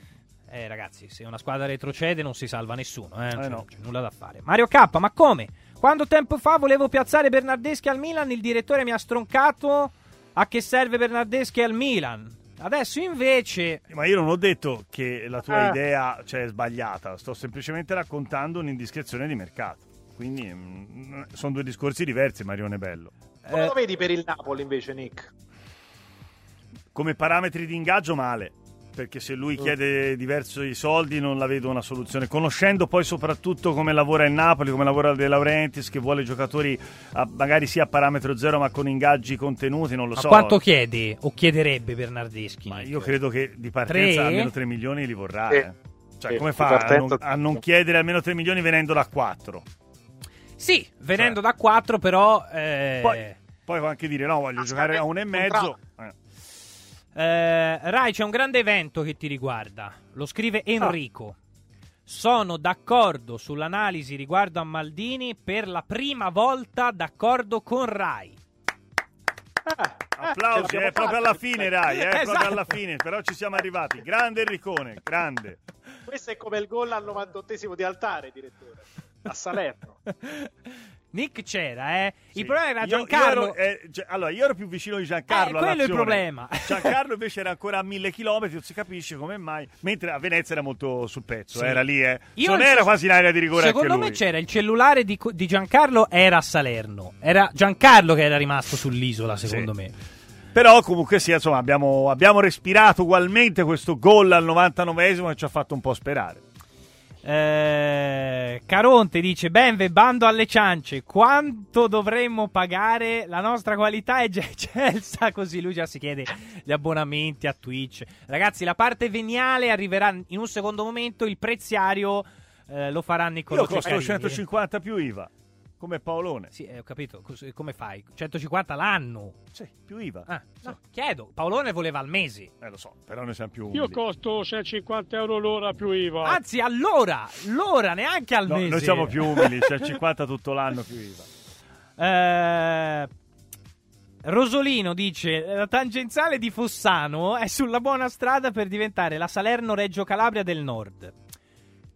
Eh, ragazzi, se una squadra retrocede non si salva nessuno, eh, Eh, cioè, no. non c'è nulla da fare. Mario K, ma come? Quando tempo fa volevo piazzare Bernardeschi al Milan, il direttore mi ha stroncato. A che serve Bernardeschi al Milan? Adesso invece Ma io non ho detto che la tua Ah. idea cioè, è sbagliata, sto semplicemente raccontando un'indiscrezione di mercato. Quindi mm, sono due discorsi diversi, Marione Bello. Come Eh. lo vedi per il Napoli invece, Nick? Come parametri di ingaggio male, perché se Mm. lui chiede diversi soldi non la vedo una soluzione. Conoscendo poi soprattutto come lavora il Napoli, come lavora De Laurentiis, che vuole giocatori a- magari sia a parametro zero ma con ingaggi contenuti, non lo ma so. quanto chiede o chiederebbe Bernardeschi? Ma io credo che di partenza Tre? almeno 3 milioni li vorrà. Sì. eh. Cioè, come fa a non, a non chiedere almeno 3 milioni venendo da 4? Sì, venendo da 4 però... eh, Poi, poi può anche dire no, voglio giocare a 1 e mezzo. Eh. Eh, Rai, c'è un grande evento che ti riguarda. Lo scrive Enrico. Sono d'accordo sull'analisi riguardo a Maldini per la prima volta d'accordo con Rai. Applausi, ce l'abbiamo è proprio alla fine, Rai, è Esatto. proprio alla fine, però ci siamo arrivati. Grande Enricone, grande. Questo è come il gol al 98esimo di altare, direttore. A Salerno. Nick c'era, eh. Sì. Il problema era Io- io Giancarlo. ero- eh, Gi- allora, io ero più vicino di Giancarlo. Eh, quello è il problema. Giancarlo invece era ancora a mille chilometri, non si capisce come mai. Mentre a Venezia era molto sul pezzo, Sì. era lì, eh. Io non era quasi in area di rigore Secondo me c'era il cellulare di, di Giancarlo era a Salerno. Era Giancarlo che era rimasto sull'isola, secondo me. Però comunque sia, insomma, abbiamo, abbiamo respirato ugualmente questo gol al 99esimo che ci ha fatto un po' sperare. Eh, Caronte dice: Benve, bando alle ciance. Quanto dovremmo pagare? La nostra qualità è già eccelsa. Così lui già si chiede gli abbonamenti a Twitch. Ragazzi, la parte veniale arriverà in un secondo momento. Il preziario eh, lo farà Niccolò Io costo Ceccarini. 150 più IVA, come Paolone. Sì, eh, ho capito. Cos- Come fai? 150 l'anno? Sì, più IVA. Ah, no, chiedo. Paolone voleva al mese. Eh, lo so, però noi siamo più Io umili. costo 650 euro l'ora più IVA. Anzi, allora, l'ora, neanche al No, mese. noi siamo più umili, c'è 50 tutto l'anno più IVA. Eh, Rosolino dice: La tangenziale di Fossano è sulla buona strada per diventare la Salerno-Reggio Calabria del Nord.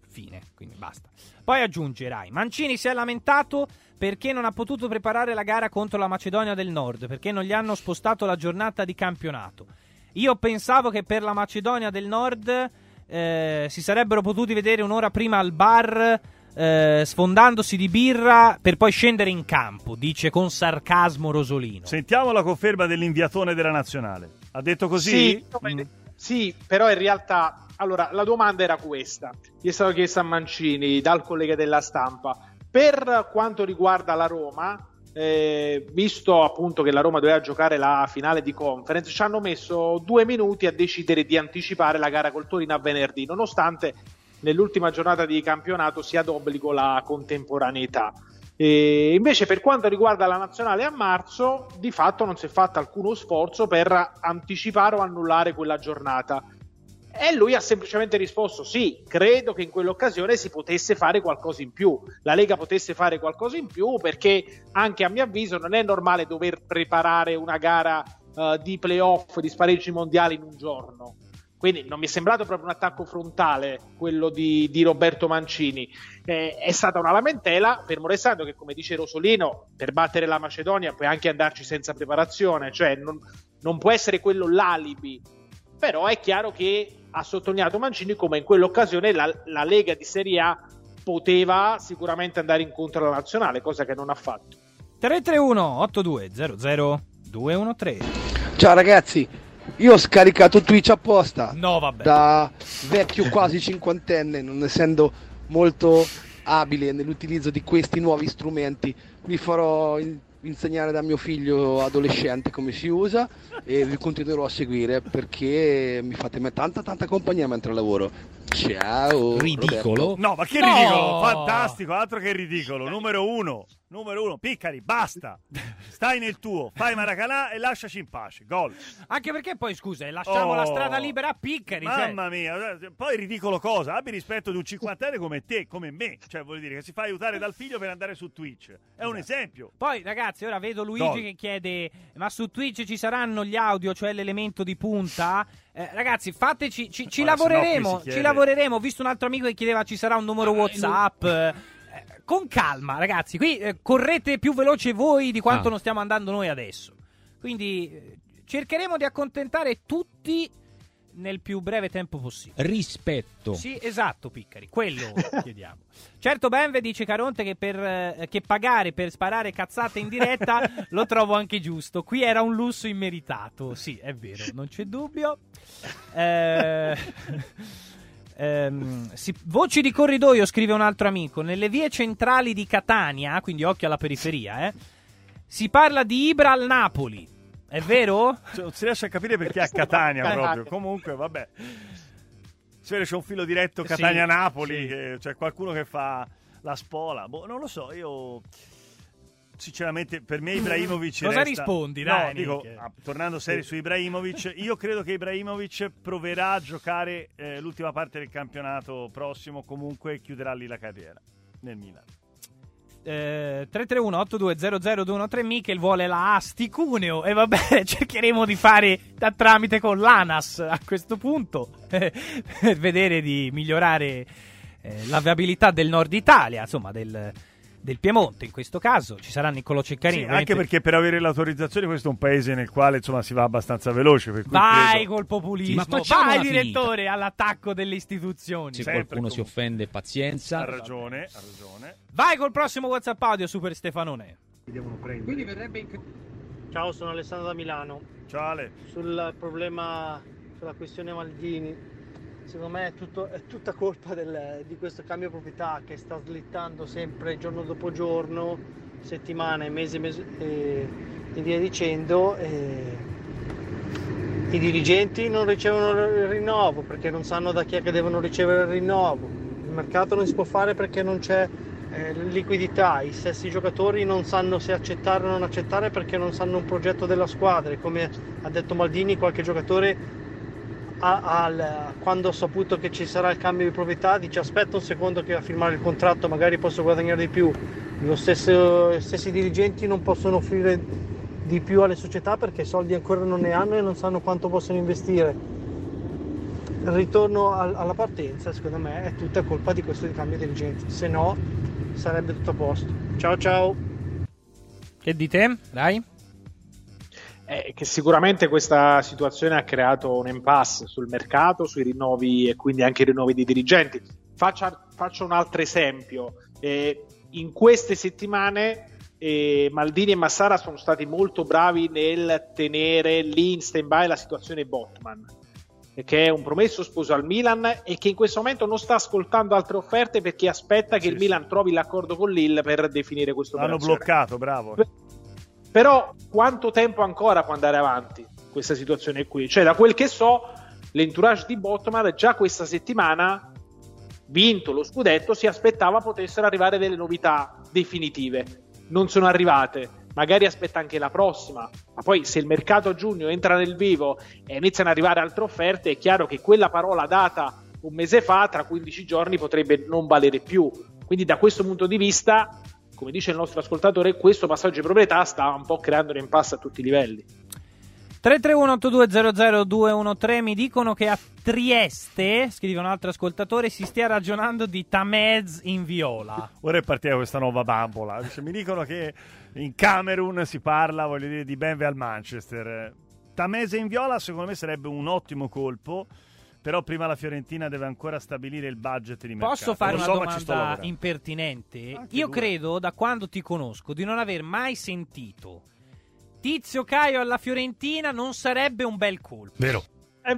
Fine, quindi basta. Poi aggiunge Rai: Mancini si è lamentato perché non ha potuto preparare la gara contro la Macedonia del Nord, perché non gli hanno spostato la giornata di campionato. Io pensavo che per la Macedonia del Nord eh, si sarebbero potuti vedere un'ora prima al bar eh, sfondandosi di birra per poi scendere in campo, dice con sarcasmo Rosolino. Sentiamo la conferma dell'inviatone della nazionale. Ha detto così? Sì, come- sì, però in realtà, allora, la domanda era questa. Gli è stato chiesto a Mancini dal collega della stampa. Per quanto riguarda la Roma, eh, visto appunto che la Roma doveva giocare la finale di conference, ci hanno messo due minuti a decidere di anticipare la gara col Torino a venerdì, nonostante nell'ultima giornata di campionato sia d'obbligo la contemporaneità. E invece per quanto riguarda la nazionale a marzo, di fatto non si è fatto alcuno sforzo per anticipare o annullare quella giornata. E lui ha semplicemente risposto: Sì, credo che in quell'occasione si potesse fare qualcosa in più. La Lega potesse fare qualcosa in più perché, anche a mio avviso, non è normale dover preparare una gara eh, di playoff, di spareggi mondiali in un giorno. Quindi non mi è sembrato proprio un attacco frontale quello di, di Roberto Mancini. Eh, è stata una lamentela, fermo restando che, come dice Rosolino, per battere la Macedonia puoi anche andarci senza preparazione, cioè non, non può essere quello l'alibi. Però è chiaro che ha sottolineato Mancini come in quell'occasione la, la Lega di Serie A poteva sicuramente andare incontro alla nazionale, cosa che non ha fatto. 331 8200 213 Ciao ragazzi, io ho scaricato Twitch apposta. No, vabbè. Da vecchio quasi cinquantenne, non essendo molto abile nell'utilizzo di questi nuovi strumenti, vi farò in- insegnare da mio figlio adolescente come si usa e vi continuerò a seguire perché mi fate me- tanta tanta compagnia mentre lavoro. Ciao. Roberto. No, ma che No! ridicolo, fantastico, altro che ridicolo. Numero uno, numero uno, Piccari, basta. Stai nel tuo, fai Maracanà e lasciaci in pace. Gol. Anche perché poi, scusa, lasciamo Oh. la strada libera a Piccari. cioè- Mamma mia, poi ridicolo cosa? Abbi rispetto di un cinquantenne come te, come me. Cioè, vuol dire che si fa aiutare dal figlio per andare su Twitch. È un esempio. Poi, ragazzi, ora vedo Luigi Gol. che chiede: Ma su Twitch ci saranno gli audio, cioè l'elemento di punta? Eh, ragazzi, fateci, ci, ci no lavoreremo. Ci lavoreremo. Ho visto un altro amico che chiedeva ci sarà un numero WhatsApp. Con calma, ragazzi. Qui eh, correte più veloce voi di quanto Ah. non stiamo andando noi adesso. Quindi eh, cercheremo di accontentare tutti nel più breve tempo possibile. Rispetto. Sì, esatto, Piccari, quello chiediamo. Certo, Benve dice Caronte che, per, eh, che pagare per sparare cazzate in diretta lo trovo anche giusto. Qui era un lusso immeritato. Sì, è vero, non c'è dubbio. Eh, ehm, si- voci di corridoio, scrive un altro amico. Nelle vie centrali di Catania, quindi occhio alla periferia, eh, si parla di Ibra al Napoli. È vero? Cioè, non si riesce a capire perché a Catania proprio. Comunque, vabbè. Si vede c'è un filo diretto Sì, Catania-Napoli, sì. che c'è qualcuno che fa la spola. Boh, non lo so, io sinceramente per me Ibrahimovic Cosa resta- rispondi, No, dai, dico, Nick? ah, tornando serio su Ibrahimovic, io credo che Ibrahimovic proverà a giocare eh, l'ultima parte del campionato prossimo, comunque chiuderà lì la carriera nel Milan. Eh, 331 8200 Michel vuole la Asti Cuneo e vabbè cercheremo di fare da tramite con l'ANAS a questo punto per vedere di migliorare eh, la viabilità del nord Italia insomma del, del Piemonte in questo caso. Ci sarà Niccolò Ceccarini. Sì, ovviamente- anche perché per avere l'autorizzazione questo è un paese nel quale insomma si va abbastanza veloce. Per cui Vai credo- col populismo, Sì, ma vai finita. direttore all'attacco delle istituzioni. Se Sempre qualcuno si offende, pazienza. Ha ragione, ha ragione. Vai col prossimo WhatsApp audio Super Stefanone. Quindi verrebbe in... Ciao, sono Alessandro da Milano. Ciao Ale. Sul problema, sulla questione Maldini, secondo me è, tutto- è tutta colpa del- di questo cambio proprietà che sta slittando sempre giorno dopo giorno, settimane, mese, mese e, e via dicendo. e I dirigenti non ricevono il rinnovo perché non sanno da chi è che devono ricevere il rinnovo. Il mercato non si può fare perché non c'è eh, liquidità, i stessi giocatori non sanno se accettare o non accettare perché non sanno un progetto della squadra e come ha detto Maldini qualche giocatore al- quando ha saputo che ci sarà il cambio di proprietà dice aspetta un secondo che a firmare il contratto magari posso guadagnare di più. Lo stesso, gli stessi dirigenti non possono offrire di più alle società perché soldi ancora non ne hanno e non sanno quanto possono investire. Il ritorno al- alla partenza secondo me è tutta colpa di questo cambio di dirigenti. Se no sarebbe tutto a posto. Ciao ciao. Che di te? Dai. Eh, che sicuramente questa situazione ha creato un impasse sul mercato, sui rinnovi e quindi anche i rinnovi dei dirigenti. Faccia- faccio un altro esempio. Eh, in queste settimane eh, Maldini e Massara sono stati molto bravi nel tenere lì in stand-by la situazione Botman, che è un promesso sposo al Milan e che in questo momento non sta ascoltando altre offerte perché aspetta che il Milan trovi l'accordo con Lille per definire questo L'hanno bloccato, bravo. Però quanto tempo ancora può andare avanti questa situazione qui? Cioè, da quel che so, l'entourage di Botman già questa settimana, vinto lo scudetto, si aspettava potessero arrivare delle novità definitive. Non sono arrivate. Magari aspetta anche la prossima, ma poi se il mercato a giugno entra nel vivo e iniziano ad arrivare altre offerte, è chiaro che quella parola data un mese fa, tra 15 giorni, potrebbe non valere più. Quindi, da questo punto di vista, come dice il nostro ascoltatore, questo passaggio di proprietà sta un po' creando un impasse a tutti i livelli. 331-8200-213 mi dicono che a Trieste, scrive un altro ascoltatore, si stia ragionando di Tamez in viola. Ora è partita questa nuova bambola. Mi dicono che in Camerun si parla, voglio dire, di Benve al Manchester. Tamese in viola, secondo me, sarebbe un ottimo colpo. Però prima la Fiorentina deve ancora stabilire il budget di mercato. Posso fare Lo una so, domanda impertinente? Anche Io due. credo, da quando ti conosco, di non aver mai sentito Tizio Caio alla Fiorentina non sarebbe un bel colpo. Vero. È,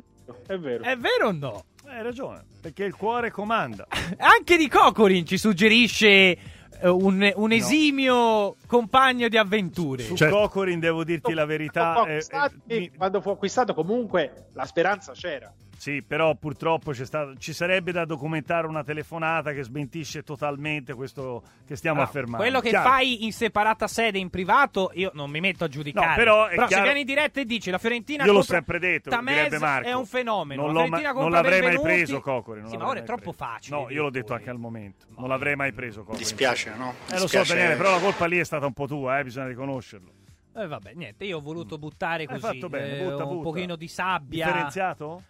è vero. È vero o no? Hai ragione, perché il cuore comanda. Anche di Cocorin ci suggerisce eh, un, un esimio compagno di avventure. Su Cocorin devo dirti la verità. Quando fu eh, acquistato- eh, quando fu acquistato, comunque la speranza c'era. Sì, però purtroppo c'è stato, ci sarebbe da documentare una telefonata che smentisce totalmente questo che stiamo No, affermando. Quello che Chiaro. fai in separata sede in privato, io non mi metto a giudicare. No, però è se vieni in diretta e dici la Fiorentina Io l'ho sempre detto, Tamez direbbe Marco. è un fenomeno. Non, la non l'avrei mai preso Cocori. non Sì, ma ora è troppo preso. facile. No, io l'ho detto anche al momento. Non l'avrei mai preso Cocori. Dispiace, no? Eh, lo so, Daniele, però la colpa lì è stata un po' tua, eh, bisogna riconoscerlo. Eh, vabbè, niente, io ho voluto buttare Hai così fatto bene, eh, butta, un butta. pochino di sabbia. Differenziato?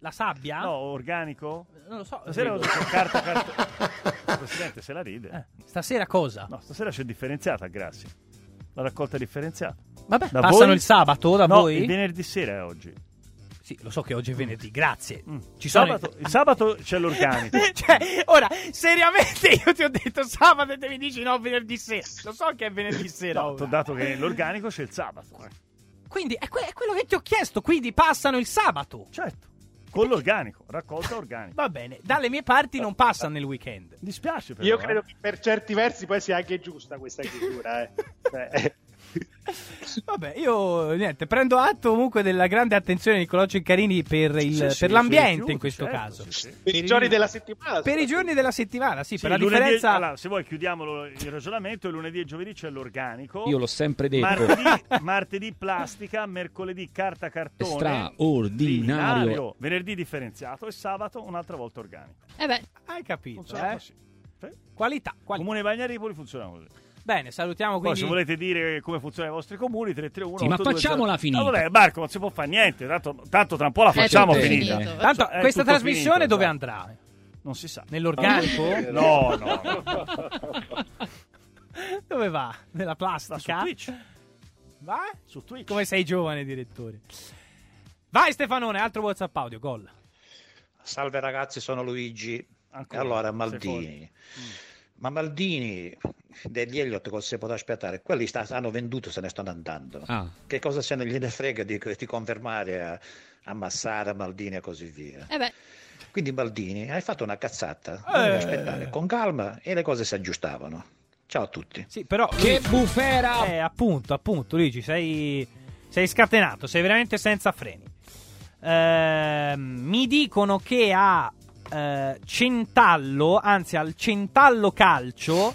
La sabbia? No, organico? Non lo so. Stasera ho credo. detto carta, carta. Presidente se la ride. Eh, Stasera cosa? No, stasera c'è differenziata, grazie. La raccolta differenziata. Vabbè, Da passano voi? il sabato da no, voi? il venerdì sera è oggi. Sì, lo so che oggi è venerdì, grazie. Mm. Ci sono Sabato, il sabato c'è l'organico. cioè, ora, seriamente io ti ho detto sabato e te mi dici no, venerdì sera. Lo so che è venerdì sera. No, ti ho dato che l'organico c'è il sabato. eh. Quindi è, que- è quello che ti ho chiesto, quindi passano il sabato. Certo, con l'organico, raccolta organica. Va bene, dalle mie parti non passano nel weekend. Dispiace però. Io eh. credo che per certi versi poi sia anche giusta questa chiusura. Eh. Cioè, Vabbè, io niente, prendo atto comunque della grande attenzione di Nicolò Ceccarini per, il- Sì, per sì, l'ambiente sui rifiuti, in questo certo, caso. sì, sì. per i giorni della settimana. Per i giorni della settimana, sì, Sì, per la lunedì- differenza... allora, se vuoi chiudiamo lo- il ragionamento, il lunedì e giovedì c'è l'organico. Io l'ho sempre detto. Martedì, martedì plastica, mercoledì carta cartone. Straordinario. Ordinario. Venerdì differenziato e sabato un'altra volta organico. Eh beh, Hai capito, eh? Qualità, qualità. Comune Bagnaripoli funziona così. Bene, salutiamo Poi quindi... se volete dire come funzionano i vostri comuni 331 Sì, ma 820. facciamola finita. Ah, vabbè, Marco, non si può fare niente, tanto, tanto tra un po' la È facciamo finita. finito. Tanto, È questa trasmissione finito, dove dai. andrà? Non si sa. Nell'organico? No, no. Dove va? Nella plastica? su Twitch. Va? Su Twitch. Come sei giovane, direttore. Vai Stefanone, altro WhatsApp audio, gol. Salve ragazzi, sono Luigi. Ancora, e allora sei Maldini. Ma Maldini degli Elliott cosa si può aspettare? Quelli sta- hanno venduto, se ne stanno andando. Ah. Che cosa se ne gliene frega di, di confermare a, a Massara, Maldini e così via. Eh beh, Quindi Maldini, hai fatto una cazzata. Eh. Aspettare con calma e le cose si aggiustavano. Ciao a tutti. Sì, però Che bufera! Eh, appunto, appunto, Luigi, sei, sei scatenato, sei veramente senza freni. Ehm, mi dicono che a eh, Centallo, anzi al Centallo Calcio,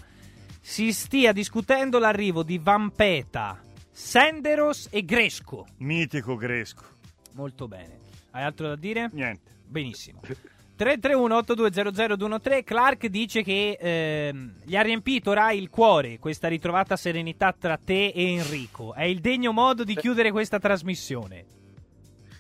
si stia discutendo l'arrivo di Vampeta, Senderos e Gresco. Mitico Gresco. Molto bene. Hai altro da dire? Niente. Benissimo. 331-8200-213 Clark dice che ehm, gli ha riempito Rai il cuore questa ritrovata serenità tra te e Enrico. È il degno modo di chiudere questa trasmissione.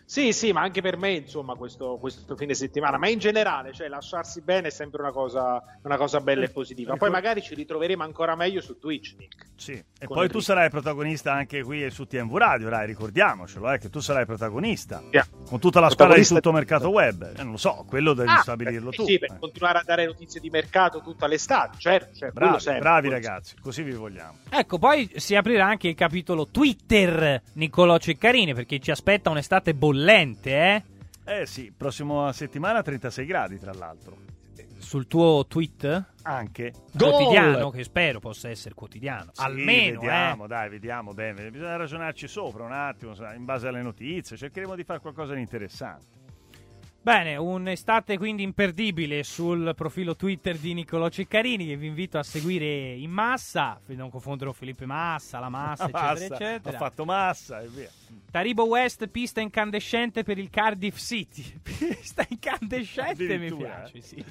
Sì, sì, ma anche per me, insomma, questo, questo fine settimana, ma in generale, cioè lasciarsi bene è sempre una cosa, una cosa bella e positiva. Poi magari ci ritroveremo ancora meglio su Twitch, Nick. Sì. E poi tu sarai protagonista anche qui su TMV Radio, dai, ricordiamocelo, eh, che tu sarai protagonista. Yeah. Con tutta la squadra di tutto mercato web. Eh, non lo so, quello devi Ah, stabilirlo beh, tu. Sì, per eh. continuare a dare notizie di mercato tutta l'estate, certo, certo Bravi, sempre, bravi ragazzi, così vi vogliamo. Ecco, poi si aprirà anche il capitolo Twitter Niccolò Ceccarini perché ci aspetta un'estate bollente, eh? Eh sì, prossima settimana 36 gradi tra l'altro. Sul tuo tweet? Anche. Quotidiano, che spero possa essere quotidiano. Sì, Almeno, vediamo, eh. dai, vediamo bene. Bisogna ragionarci sopra un attimo, in base alle notizie. Cercheremo di fare qualcosa di interessante. Bene, un'estate quindi imperdibile sul profilo Twitter di Niccolò Ceccarini che vi invito a seguire in massa, non confondere con Filippo Massa, la Massa, eccetera, Massa, eccetera. Ha fatto massa e via. Taribo West, pista incandescente per il Cardiff City. pista incandescente mi piace, sì.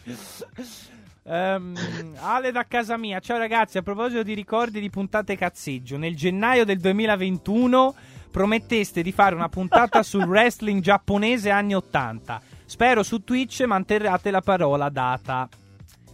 Ehm, Ale da casa mia, ciao ragazzi, a proposito di ricordi di puntate cazzeggio, nel gennaio del 2021 prometteste di fare una puntata sul wrestling giapponese anni 80. Spero su Twitch manterrate la parola data.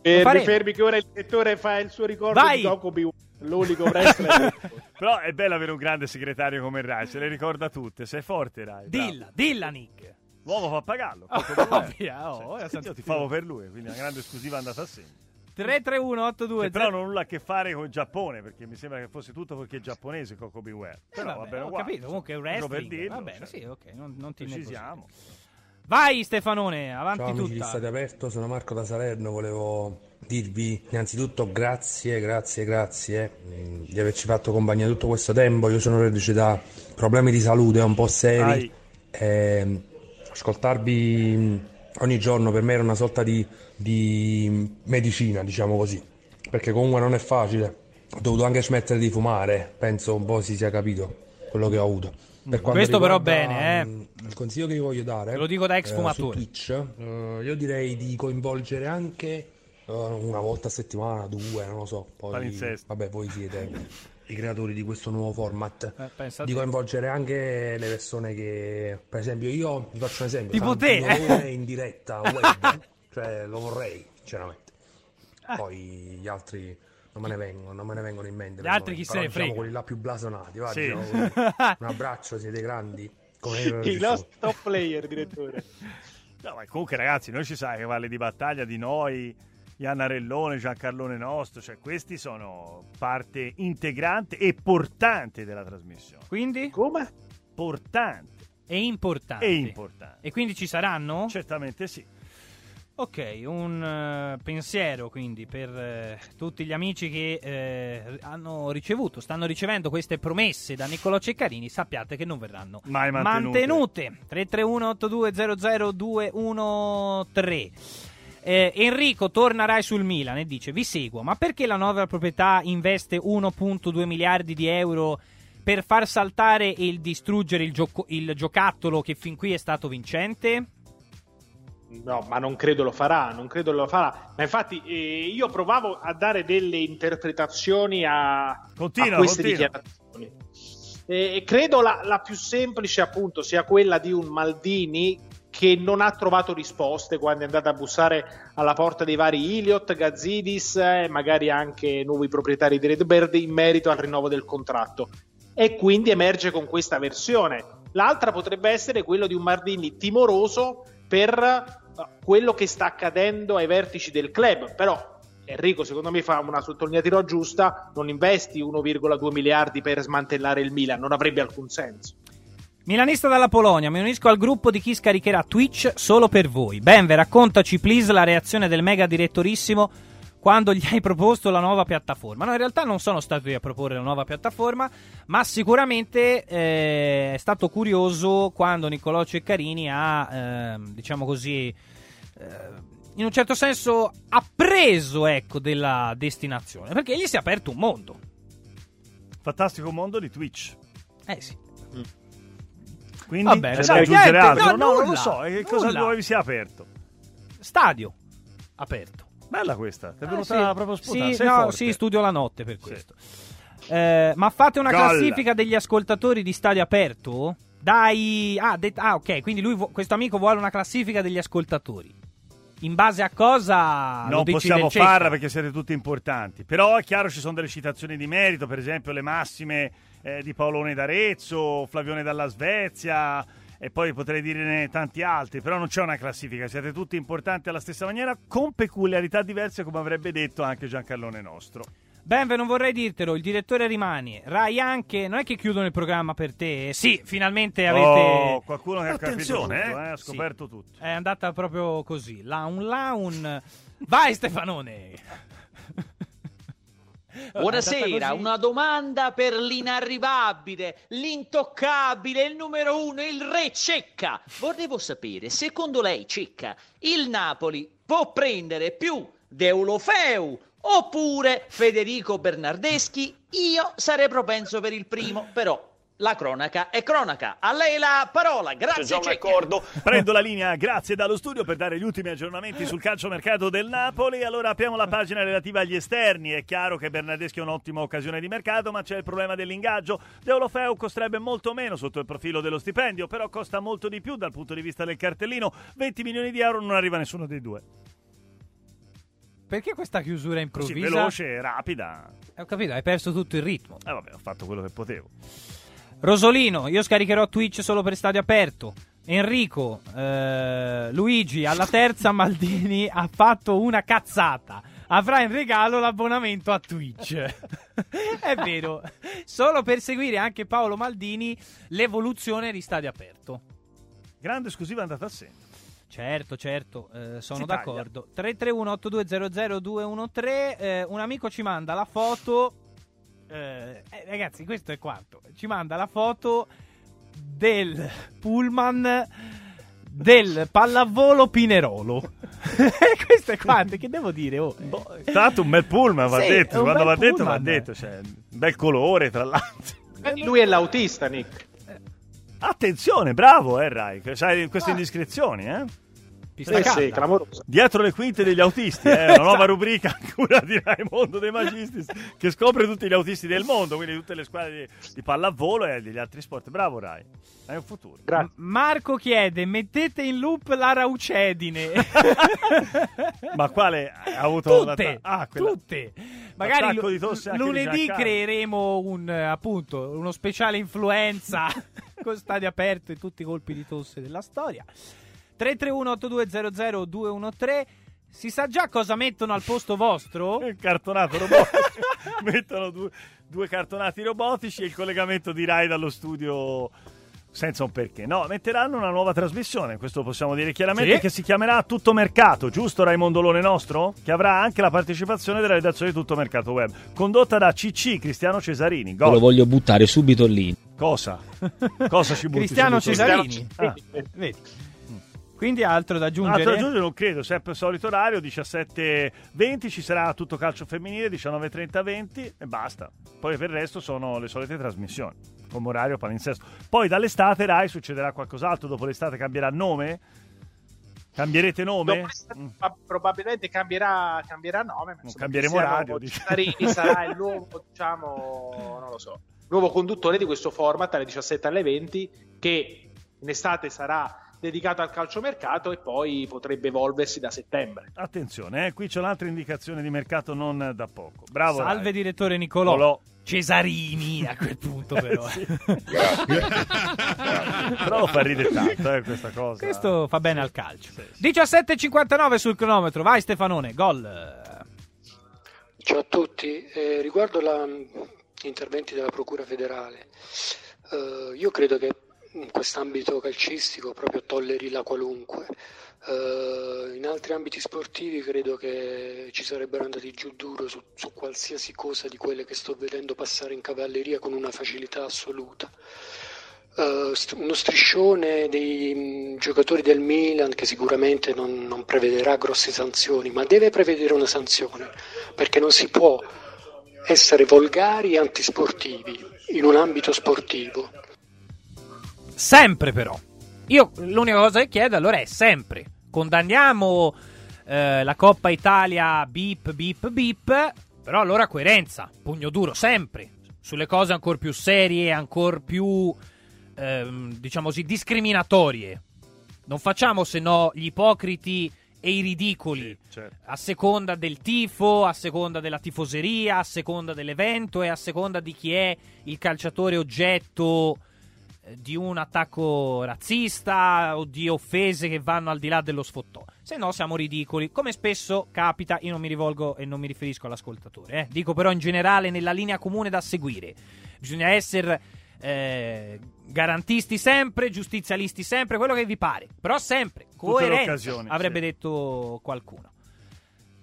Fermi, faremo. fermi che ora il direttore fa il suo ricordo Vai! di Gokobi, l'unico wrestler. Però è bello avere un grande segretario come Rai, se le ricorda tutte. Sei forte, Rai. bravo. Dilla, dilla Nick. L'uomo fa pagarlo. Oh, poco problema. via, oh, Cioè, io ti favo per lui, quindi una grande esclusiva è andata a segno. 331 82 Che però non ha nulla a che fare con il Giappone, perché mi sembra che fosse tutto perché giapponese Coco Beware. Però Eh, va vabbè, bene ho capito, comunque è uno wrestling. per dirlo, va bene, cioè, sì, ok, non, non ti precisiamo. Vai Stefanone, avanti Ciao amici di tutta. Stadio Aperto, sono Marco da Salerno, volevo dirvi innanzitutto grazie, grazie, grazie mm, di averci fatto compagnia tutto questo tempo, io sono reduce da problemi di salute un po' seri Ai. e ascoltarvi mm, ogni giorno per me era una sorta di, di medicina, diciamo così, perché comunque non è facile, ho dovuto anche smettere di fumare, penso un po' si sia capito quello che ho avuto. Per quanto Questo però bene, eh. mm, Il consiglio che vi voglio dare Te lo dico da ex eh, fumatore. su Twitch, eh, io direi di coinvolgere anche eh, una volta a settimana, due, non lo so. Poi, Palinsesto. vabbè, voi siete i creatori di questo nuovo format. Eh, di coinvolgere anche le persone che, per esempio, io vi faccio un esempio: Tipo te, eh. In diretta web, cioè lo vorrei, sinceramente. Ah. Poi gli altri non me ne vengono, non me ne vengono in mente. Gli altri chi se ne diciamo frega. quelli là più blasonati, va, Sì. diciamo un abbraccio, siete grandi. Come il nostro top player, direttore. No, ma comunque, ragazzi, noi ci sa che vale di battaglia di noi, Iannarellone, Giancarlone nostro, cioè questi sono parte integrante e portante della trasmissione. Quindi? Come? Portante È importante. e importante. E quindi ci saranno? Certamente sì. Ok, un eh, pensiero quindi per eh, tutti gli amici che eh, hanno ricevuto, stanno ricevendo queste promesse da Niccolò Ceccarini, sappiate che non verranno Mai mantenute. mantenute. 331-8200-213. Eh, Enrico torna Rai sul Milan e dice: Vi seguo, ma perché la nuova proprietà investe 1,2 miliardi di euro per far saltare e distruggere il, gioco- il giocattolo che fin qui è stato vincente? No, ma non credo lo farà, non credo lo farà. Ma infatti eh, io provavo a dare delle interpretazioni a, Continua, a queste continua. dichiarazioni. E credo la, la più semplice appunto sia quella di un Maldini che non ha trovato risposte quando è andata a bussare alla porta dei vari Iliot, Gazidis e magari anche nuovi proprietari di Redbird in merito al rinnovo del contratto. E quindi emerge con questa versione. L'altra potrebbe essere quello di un Mardini timoroso per eh, quello che sta accadendo ai vertici del club, però Enrico secondo me fa una sottolineatura giusta, non investi 1,2 miliardi per smantellare il Milan, non avrebbe alcun senso. Milanista dalla Polonia, mi unisco al gruppo di chi scaricherà Twitch solo per voi. Benve, raccontaci please la reazione del mega direttorissimo quando gli hai proposto la nuova piattaforma. No, in realtà non sono stato io a proporre la nuova piattaforma, ma sicuramente eh, è stato curioso quando Niccolò Ceccarini ha, eh, diciamo così, eh, in un certo senso appreso ecco, della destinazione, perché gli si è aperto un mondo. Fantastico mondo di Twitch. Eh sì. Quindi Vabbè, c'è dai, da aggiungere niente, altro? no, No, non lo nulla, so. E cosa nulla. nuovo vi si è aperto? Stadio aperto. Bella questa, ti è Ah, venuta sì. proprio spontanea. Sì, no, forte. sì, studio la notte per questo. Eh, ma fate una Gol. classifica degli ascoltatori di stadio aperto? Dai, ah, det- ah, ok, quindi lui, vu- questo amico vuole una classifica degli ascoltatori. In base a cosa Non possiamo farla perché siete tutti importanti. Però è chiaro ci sono delle citazioni di merito, per esempio le massime eh, di Paolone d'Arezzo, Flavione dalla Svezia e poi potrei dirne tanti altri. Però non c'è una classifica, siete tutti importanti alla stessa maniera, con peculiarità diverse, come avrebbe detto anche Giancarlone nostro. Benve, non vorrei dirtelo, il direttore rimane. Rai anche, non è che chiudono il programma per te? Sì, finalmente avete... Oh, qualcuno che ha capito Attenzione, tutto, eh. eh, ha Sì. scoperto tutto. È andata proprio così. Laun laun. Vai Stefanone! Buonasera, una domanda per l'inarrivabile, l'intoccabile, il numero uno, il re Cecca. Volevo sapere, secondo lei Cecca, il Napoli può prendere più Deulofeu oppure Federico Bernardeschi? Io sarei propenso per il primo, però la cronaca è cronaca. A lei la parola, grazie Cecca. Prendo la linea, grazie dallo studio per dare gli ultimi aggiornamenti sul calciomercato del Napoli. Allora apriamo la pagina relativa agli esterni. È chiaro che Bernardeschi è un'ottima occasione di mercato, ma c'è il problema dell'ingaggio. Deulofeu costerebbe molto meno sotto il profilo dello stipendio, però costa molto di più dal punto di vista del cartellino. 20 milioni di euro non arriva nessuno dei due. Perché questa chiusura Così improvvisa? veloce e rapida. Eh, Ho capito, hai perso tutto il ritmo. Eh vabbè, ho fatto quello che potevo. Rosolino, io scaricherò Twitch solo per stadio aperto. Enrico, eh, Luigi, alla terza Maldini ha fatto una cazzata. Avrà in regalo l'abbonamento a Twitch. È vero, solo per seguire anche Paolo Maldini l'evoluzione di stadio aperto. Grande esclusiva andata a segno. Certo, certo, eh, sono Si d'accordo. 331-8200-213, eh, un amico ci manda la foto. Eh, eh, ragazzi, questo è quanto. Ci manda la foto del pullman del pallavolo Pinerolo. questo è quanto, che devo dire? Oh. Tra l'altro un bel pullman, va Sì, detto. Quando va detto, va detto. Cioè, un bel colore, tra l'altro. Eh, lui è l'autista, Nick. Attenzione, bravo, eh, Rai. queste indiscrezioni, eh? Pista Eh sì, clamorosa. Dietro le quinte degli autisti, eh? Una nuova rubrica a cura di Raimondo De Magistris che scopre tutti gli autisti del mondo, quindi tutte le squadre di, di pallavolo e degli altri sport. Bravo, Rai. Hai un futuro. M- Marco chiede: mettete in loop la raucedine. Ma quale ha avuto tutte, Ah, quella- tutte. Magari di lunedì creeremo un appunto uno speciale influenza con stadio aperto e tutti i colpi di tosse della storia. 331-8200-213 Si sa già cosa mettono al posto vostro? Il cartonato robotico. Mettono due, due cartonati robotici e il collegamento di Rai dallo studio senza un perché. No, metteranno una nuova trasmissione, questo possiamo dire chiaramente, Sì. che si chiamerà Tutto Mercato, giusto Raimondo Lone nostro? Che avrà anche la partecipazione della redazione di Tutto Mercato Web, condotta da CC Cristiano Cesarini. Gol. lo voglio buttare subito lì. Cosa? Cosa ci butti Cristiano subito? Cesarini. Ah. Vedi. Quindi altro da aggiungere? Altro da aggiungere non credo, sempre il solito orario, 17.20, ci sarà tutto calcio femminile, 19.30-20 e basta. Poi per il resto sono le solite trasmissioni, come orario palinsesto. Poi dall'estate Rai succederà qualcos'altro, dopo l'estate cambierà nome? Cambierete nome? Prob- probabilmente cambierà, cambierà nome. ma insomma, cambieremo radio. Cesarini sarà il nuovo, diciamo, non lo so, nuovo conduttore di questo format alle 17 alle 20 che in estate sarà dedicato al calciomercato e poi potrebbe evolversi da settembre. Attenzione, eh, qui c'è un'altra indicazione di mercato non da poco. Bravo. Salve Rai. direttore Nicolò. Nicolò. Cesarini a quel punto però. Sì. Però fa ridere tanto eh, questa cosa. Questo fa bene al calcio. 17.59 sul cronometro, vai Stefanone, gol. Ciao a tutti, Eh, riguardo gli interventi della Procura federale, eh, io credo che in quest'ambito calcistico proprio tolleri la qualunque. Eh, in altri ambiti sportivi credo che ci sarebbero andati giù duro su, su qualsiasi cosa di quelle che sto vedendo passare in cavalleria con una facilità assoluta. St- uno striscione dei mh, giocatori del Milan che sicuramente non, non prevederà grosse sanzioni, ma deve prevedere una sanzione perché non si può essere volgari e antisportivi in un ambito sportivo. Sempre però. Io l'unica cosa che chiedo allora è sempre. Condanniamo eh, la Coppa Italia bip bip bip, però allora coerenza, pugno duro sempre, sulle cose ancora più serie, ancora più, ehm, diciamo così, discriminatorie. Non facciamo se no gli ipocriti e i ridicoli certo. a seconda del tifo, a seconda della tifoseria, a seconda dell'evento e a seconda di chi è il calciatore oggetto di un attacco razzista o di offese che vanno al di là dello sfottò. Se no siamo ridicoli, come spesso capita, io non mi rivolgo e non mi riferisco all'ascoltatore, eh. dico però in generale nella linea comune da seguire. Bisogna essere eh, garantisti sempre, giustizialisti sempre, quello che vi pare, però sempre, occasioni, avrebbe sì. detto qualcuno.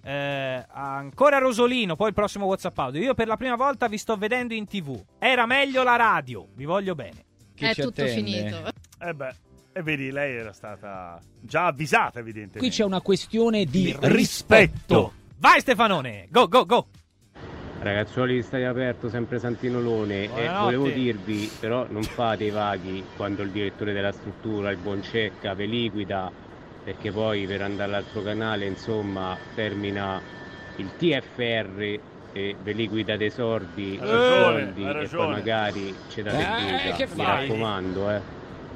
Eh, ancora Rosolino, poi il prossimo WhatsApp audio. Io per la prima volta vi sto vedendo in tv. Era meglio la radio, vi voglio bene. È tutto finito. Eh beh, e vedi, lei era stata già avvisata, evidentemente. Qui c'è una questione di rispetto. rispetto. Vai Stefanone, go go go. Ragazzuoli di Stadio Aperto, sempre Santinolone, e Buonanotte. volevo dirvi, però non fate i vaghi quando il direttore della struttura, il buon Cecca, vi liquida, perché poi per andare all'altro canale, insomma, termina il TFR e vi liquida dei sordi, dei ragione, soldi, hai e poi magari ci date Eh, che Mi raccomando, eh,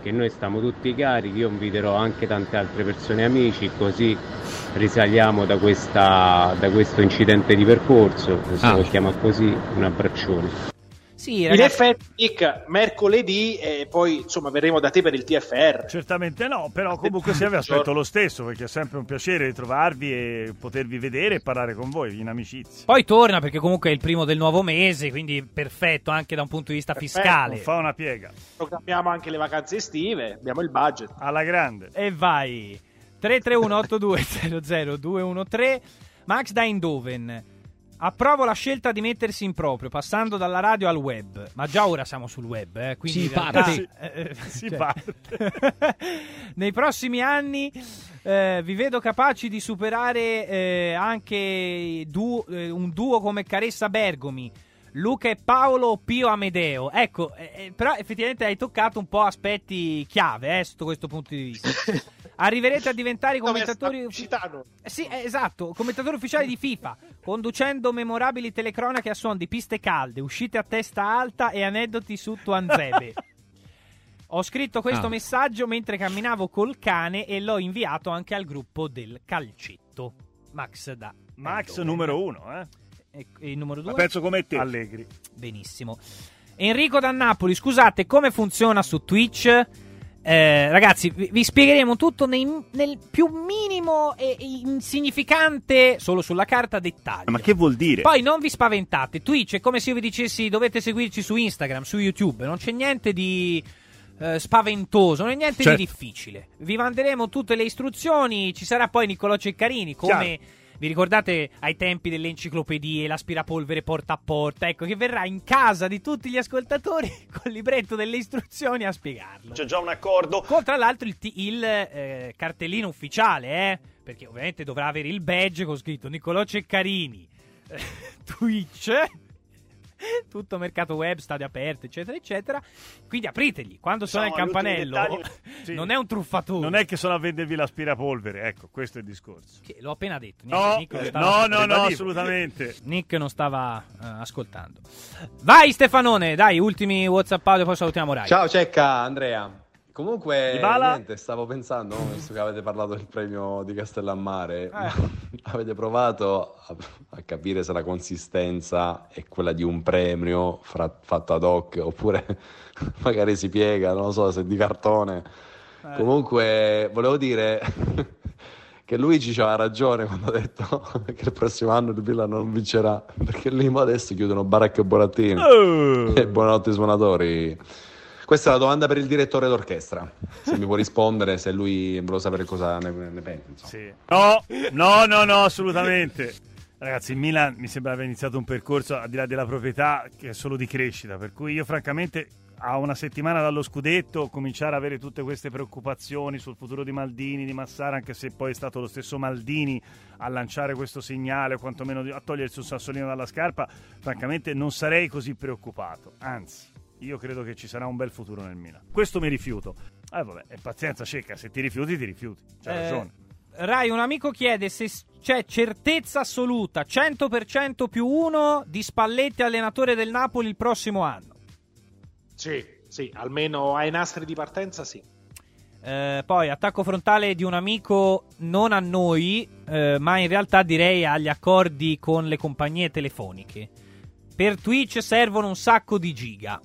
che noi stiamo tutti carichi, io inviterò anche tante altre persone amici, così risaliamo da, questa, da questo incidente di percorso, se Ah. lo chiama così, un abbraccione. Sì, In ragazzi, effetti, Nick, mercoledì e poi insomma verremo da te per il TFR. Certamente no, però comunque sia vi aspetto lo stesso perché è sempre un piacere ritrovarvi e potervi vedere e parlare con voi in amicizia. poi torna perché comunque è il primo del nuovo mese, quindi perfetto anche da un punto di vista Perfetto, fiscale. Fa una piega. Programmiamo anche le vacanze estive, abbiamo il budget. Alla grande. E vai. 331-8200-213 Max da Eindhoven. Approvo la scelta di mettersi in proprio, passando dalla radio al web. Ma già ora siamo sul web, eh, quindi Si realtà- parte. eh, eh, Si cioè, parte. Nei prossimi anni eh, vi vedo capaci di superare eh, anche duo- eh, un duo come Caressa Bergomi. Luca e Paolo o Pio Amedeo. Ecco, eh, eh, però effettivamente hai toccato un po' aspetti chiave eh, sotto questo punto di vista. Arriverete a diventare i commentatori Citano. eh, Sì, eh, esatto, commentatori ufficiali di FIFA, conducendo memorabili telecronache a suon di piste calde, uscite a testa alta e aneddoti su Tuanzebe. Ho scritto questo Ah. messaggio mentre camminavo col cane e l'ho inviato anche al gruppo del calcetto. Max da Max Eindhoven. numero uno, eh? E, e il numero due? Ma penso come te. Allegri. Benissimo. Enrico da Napoli, scusate, come funziona su Twitch? Eh, ragazzi, vi, vi spiegheremo tutto nei- nel più minimo e insignificante, solo sulla carta, dettaglio. Ma che vuol dire? Poi non vi spaventate, Twitch è come se io vi dicessi dovete seguirci su Instagram, su YouTube, non c'è niente di eh, spaventoso, non è niente Certo. di difficile. Vi manderemo tutte le istruzioni, ci sarà poi Niccolò Ceccarini, come vi ricordate ai tempi delle enciclopedie, l'aspirapolvere porta a porta, ecco che verrà in casa di tutti gli ascoltatori col libretto delle istruzioni a spiegarlo. C'è già un accordo. Con tra l'altro il, ti- il, eh, cartellino ufficiale, eh? Perché ovviamente dovrà avere il badge con scritto Niccolò Ceccarini, Twitch, tutto mercato web, stadio aperto, eccetera, eccetera. Quindi apriteli. Quando suona il campanello, Sì. non è un truffatore. Non è che sono a vendervi l'aspirapolvere, ecco, questo è il discorso. Che l'ho appena detto. No, Nick non eh, stava- no, no, no, assolutamente. Nick non stava eh, ascoltando. Vai Stefanone, dai, ultimi WhatsApp audio, poi salutiamo Rai. Ciao Cecca, Andrea. Comunque, Dybala? niente, stavo pensando, visto che avete parlato del premio di Castellammare, Eh. avete provato a, a capire se la consistenza è quella di un premio fra- fatto ad hoc oppure magari si piega, non lo so, se è di cartone. Eh. Comunque, volevo dire che Luigi aveva ragione quando ha detto che il prossimo anno il Villa non vincerà, perché lì adesso chiudono Baracca e Borattini. Oh. E buonanotte suonatori. Questa è la domanda per il direttore d'orchestra. Se mi può rispondere, se lui vuole sapere cosa ne, ne pensa. insomma. No, no, no, no, assolutamente. Ragazzi, il Milan mi sembra aver iniziato un percorso al di là della proprietà che è solo di crescita, per cui io francamente a una settimana dallo scudetto cominciare a avere tutte queste preoccupazioni sul futuro di Maldini, di Massara, anche se poi è stato lo stesso Maldini a lanciare questo segnale, o quantomeno a togliersi un sassolino dalla scarpa, francamente non sarei così preoccupato. Anzi, io credo che ci sarà un bel futuro nel Milan. Questo mi rifiuto. Eh vabbè, è pazienza cieca, se ti rifiuti ti rifiuti. C'ha Eh, ragione. Rai, un amico chiede se c'è certezza assoluta, 100% più uno di Spalletti allenatore del Napoli il prossimo anno. Sì, sì, almeno ai nastri di partenza sì. Eh, poi attacco frontale di un amico non a noi, eh, ma in realtà direi agli accordi con le compagnie telefoniche. Per Twitch servono un sacco di giga.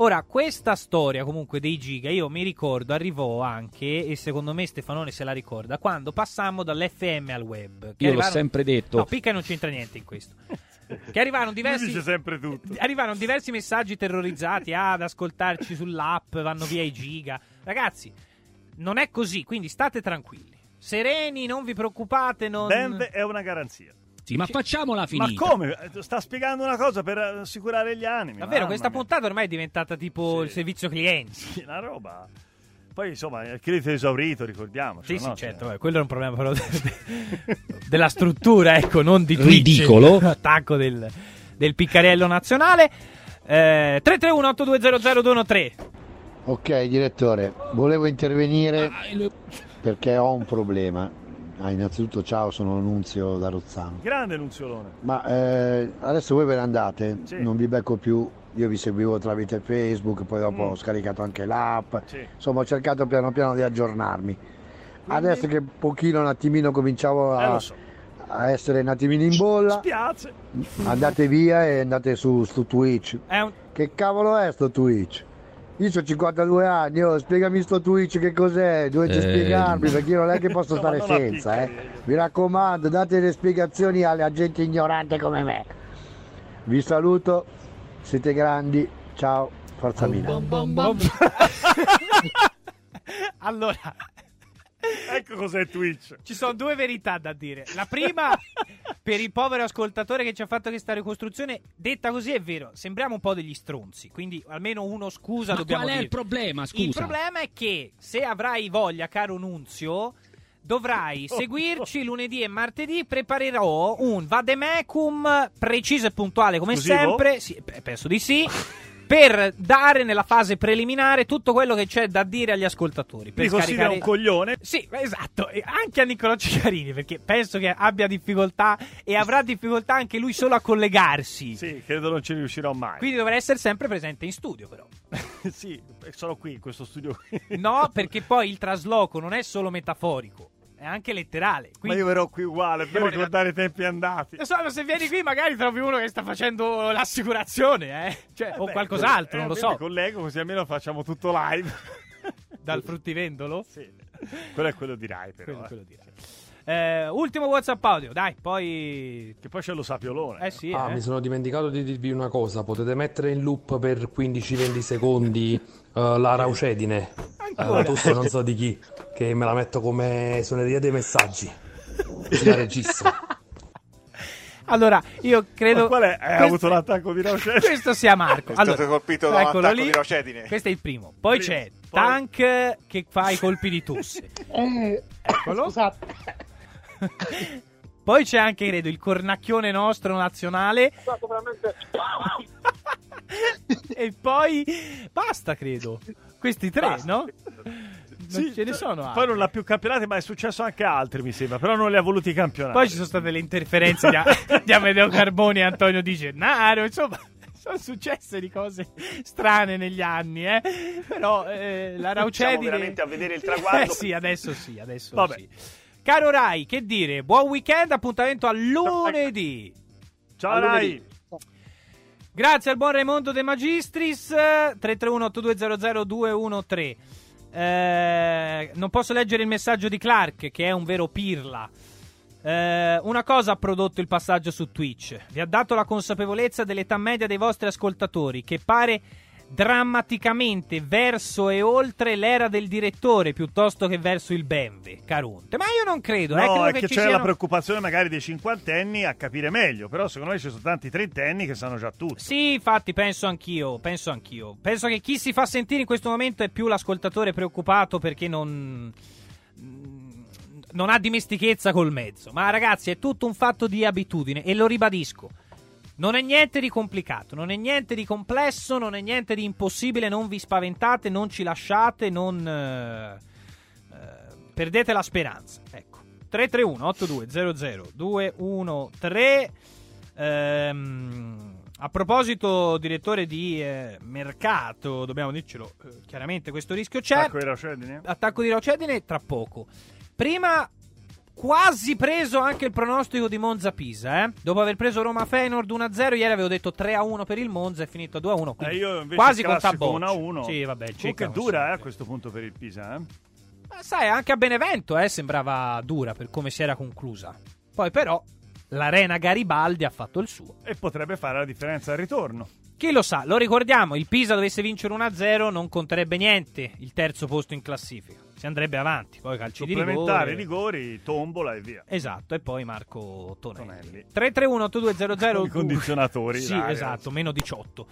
Ora, questa storia comunque dei giga, io mi ricordo, arrivò anche, e secondo me Stefanone se la ricorda, quando passammo dall'FM al web. che Io l'ho arrivarono- sempre detto. No, Picca non c'entra niente in questo. Che arrivarono diversi... Lui dice sempre tutto. Arrivarono diversi messaggi terrorizzati ah, ad ascoltarci sull'app, vanno via i giga. Ragazzi, non è così, quindi state tranquilli. Sereni, non vi preoccupate, non... Bembe è una garanzia. Sì, ma facciamola finita. Ma come? Eh, Sta spiegando una cosa per assicurare gli animi. Davvero, questa mia. puntata ormai è diventata tipo il servizio clienti. Sì, una roba. Poi insomma, il credito esaurito, ricordiamoci. Sì, sì, no? certo, vabbè, quello è un problema però de- della struttura, ecco, non di Twitch. Ridicolo. Attacco del, del piccariello nazionale. Eh, 331-8200-213. Ok, direttore, volevo intervenire perché ho un problema. Ah, innanzitutto, ciao, sono Nunzio da Rozzano. Grande Nunziolone. Ma eh, adesso voi ve ne andate, Sì. non vi becco più. Io vi seguivo tramite Facebook, poi dopo Mm. ho scaricato anche l'app. Sì. Insomma, ho cercato piano piano di aggiornarmi. Adesso che un pochino, un attimino cominciavo Eh, a, lo so. a essere un attimino in bolla, Spiace. andate via e andate su, su Twitch. Un- Che cavolo è sto Twitch? Io ho 52 anni, oh, spiegami sto Twitch che cos'è, dovete Eh, spiegarmi perché io non è che posso No, stare senza, eh. Mi raccomando, date le spiegazioni alla gente ignorante come me. Vi saluto, siete grandi, ciao, forza Milano. allora, Ecco cos'è Twitch. ci sono due verità da dire. La prima, per il povero ascoltatore che ci ha fatto questa ricostruzione, detta così è vero, sembriamo un po' degli stronzi, quindi almeno uno scusa Ma dobbiamo qual è il dire. problema, scusa? Il problema è che se avrai voglia, caro Nunzio, dovrai seguirci lunedì e martedì. Preparerò un vademecum preciso e puntuale come Esclusivo? sempre. Sì, pe- penso di sì. Per dare nella fase preliminare tutto quello che c'è da dire agli ascoltatori. Per Mi scaricare- un coglione. Sì, esatto, e anche a Niccolò Ciccarini, perché penso che abbia difficoltà e avrà difficoltà anche lui solo a collegarsi. Sì, credo non ci riuscirò mai. Quindi dovrà essere sempre presente in studio, però. sì, sono qui in questo studio qui. No, perché poi il trasloco non è solo metaforico, è anche letterale. Ma Quindi, io verrò qui uguale per ricordare i tempi andati. Lo so, ma se vieni qui magari trovi uno che sta facendo l'assicurazione, eh? Cioè, o Beh, qualcos'altro, eh, non lo mi so. collego così almeno facciamo tutto live. Dal fruttivendolo? Sì. Quello è quello di Rai, però. Quello- eh. quello di Rai. Eh, ultimo WhatsApp audio, dai, poi. Che poi c'è lo sapiolone. Eh sì, Ah, eh. mi sono dimenticato di dirvi una cosa. Potete mettere in loop per 15-20 secondi eh, la raucedine. Ancora? Eh, tu non so di chi. Che me la metto come suoneria dei messaggi. La registro. Allora, io credo. Ma qual è? Hai questo- avuto l'attacco di Raucedine? Questo sia Marco. È stato Allora, colpito da un lì. di Raucedine. Questo è il primo. Poi Primo. c'è Poi- Tank che fa i colpi di tosse. Eccolo. Scusate. Poi c'è anche, credo, il cornacchione nostro nazionale. E poi basta, credo. Questi tre, Basta. no? Non ce ne sono altri. Poi non l'ha più campionati, ma è successo anche a altri, mi sembra. Però non li ha voluti campionare. Poi ci sono state le interferenze di, di Amedeo Carboni e Antonio Di Gennaro. Insomma, sono successe di cose strane negli anni, eh. Però eh, la Raucedine... Siamo veramente a vedere il traguardo. Eh sì, adesso sì, adesso Vabbè. sì. Caro Rai, che dire? Buon weekend, appuntamento a lunedì. Ciao A Rai. lunedì. Grazie al buon Raimondo De Magistris. 331-8200-213 Eh, Non posso leggere il messaggio di Clark Che è un vero pirla. Eh, Una cosa ha prodotto il passaggio su Twitch. Vi ha dato la consapevolezza dell'età media dei vostri ascoltatori Che pare drammaticamente verso e oltre l'era del direttore piuttosto che verso il Benve, Carunte. Ma io non credo, eh, No, credo è che che c'è la siano- preoccupazione magari dei cinquantenni a capire meglio, però secondo me ci sono tanti trentenni che sanno già tutto. Sì, infatti penso anch'io, penso anch'io. Penso che chi si fa sentire in questo momento è più l'ascoltatore preoccupato perché non non ha dimestichezza col mezzo. Ma ragazzi, è tutto un fatto di abitudine e lo ribadisco. Non è niente di complicato, non è niente di complesso, non è niente di impossibile, non vi spaventate, non ci lasciate, non eh, eh, perdete la speranza. Ecco. 331 8200 213 Ehm, a proposito, direttore di eh, mercato, dobbiamo dircelo eh, chiaramente, questo rischio c'è. Attacco di Raucedine? Attacco di Raucedine tra poco. Prima quasi preso anche il pronostico di Monza Pisa, eh? Dopo aver preso Roma Feyenoord 1-0, ieri avevo detto 3-1 per il Monza, è finito 2-1, quindi Eh, io invece quasi con tabocci. 1-1. Sì, vabbè, è non dura eh, a questo punto per il Pisa. Eh? Ma sai, anche a Benevento eh, sembrava dura per come si era conclusa. Poi però l'Arena Garibaldi ha fatto il suo. E potrebbe fare la differenza al ritorno. Chi lo sa, lo ricordiamo, il Pisa dovesse vincere 1-0 non conterebbe niente il terzo posto in classifica. Si andrebbe avanti, poi calci di Supplementare, rigore. rigori, tombola e via. Esatto, e poi Marco Tonelli. Tonelli. 331 8200 I condizionatori, Sì, dai, esatto, meno 18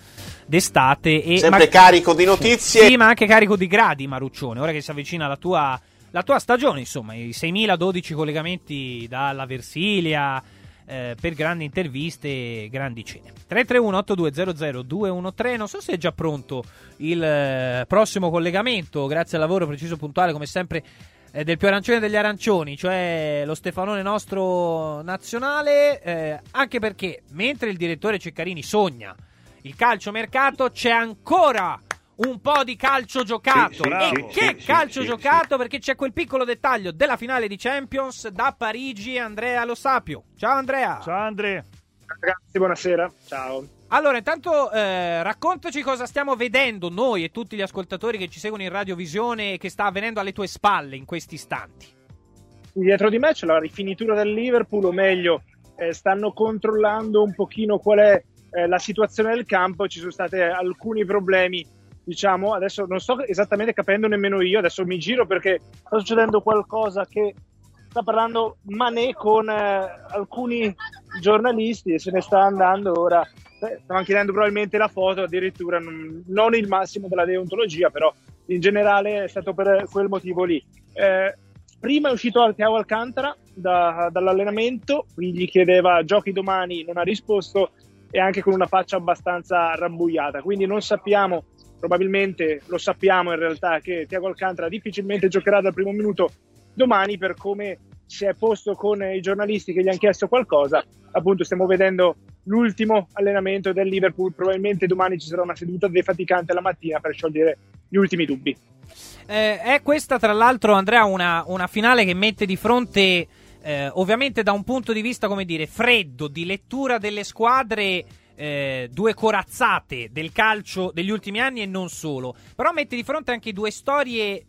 d'estate e Sempre carico di notizie. Sì, ma anche carico di gradi, Maruccione, ora che si avvicina la tua la tua stagione, insomma, i 6012 collegamenti dalla Versilia eh, per grandi interviste e grandi cene. 331 8200 213, non so se è già pronto il eh, prossimo collegamento, grazie al lavoro preciso e puntuale come sempre eh, del più arancione degli arancioni, cioè lo Stefanone nostro nazionale, anche perché mentre il direttore Ceccarini sogna il calcio mercato c'è ancora un po' di calcio giocato. Sì, sì, e sì, che sì, calcio sì, giocato perché c'è quel piccolo dettaglio della finale di Champions da Parigi Andrea Lo Sapio. Ciao Andrea. Ciao Andrea. Ragazzi, buonasera. Ciao. Allora, intanto eh, raccontaci cosa stiamo vedendo noi e tutti gli ascoltatori che ci seguono in radiovisione e che sta avvenendo alle tue spalle in questi istanti. Dietro di me c'è la rifinitura del Liverpool, o meglio, eh, stanno controllando un pochino qual è eh, la situazione del campo. Ci sono stati alcuni problemi, diciamo, adesso non sto esattamente capendo nemmeno io, adesso mi giro perché sta succedendo qualcosa che sta parlando Mané con eh, alcuni giornalisti e se ne sta andando ora. Stavano chiedendo probabilmente la foto, addirittura non, il massimo della deontologia, però in generale è stato per quel motivo lì. Eh, prima è uscito Thiago Alcantara da- dall'allenamento, gli chiedeva giochi domani, non ha risposto e anche con una faccia abbastanza rabbuiata, quindi non sappiamo, probabilmente lo sappiamo in realtà che Thiago Alcantara difficilmente giocherà dal primo minuto domani per come si è posto con i giornalisti che gli hanno chiesto qualcosa, appunto stiamo vedendo l'ultimo allenamento del Liverpool, probabilmente domani ci sarà una seduta defaticante la mattina per sciogliere gli ultimi dubbi. Eh, è questa, tra l'altro, Andrea, una, una finale che mette di fronte, eh, ovviamente da un punto di vista, come dire, freddo, di lettura delle squadre, eh, due corazzate del calcio degli ultimi anni e non solo. Però mette di fronte anche due storie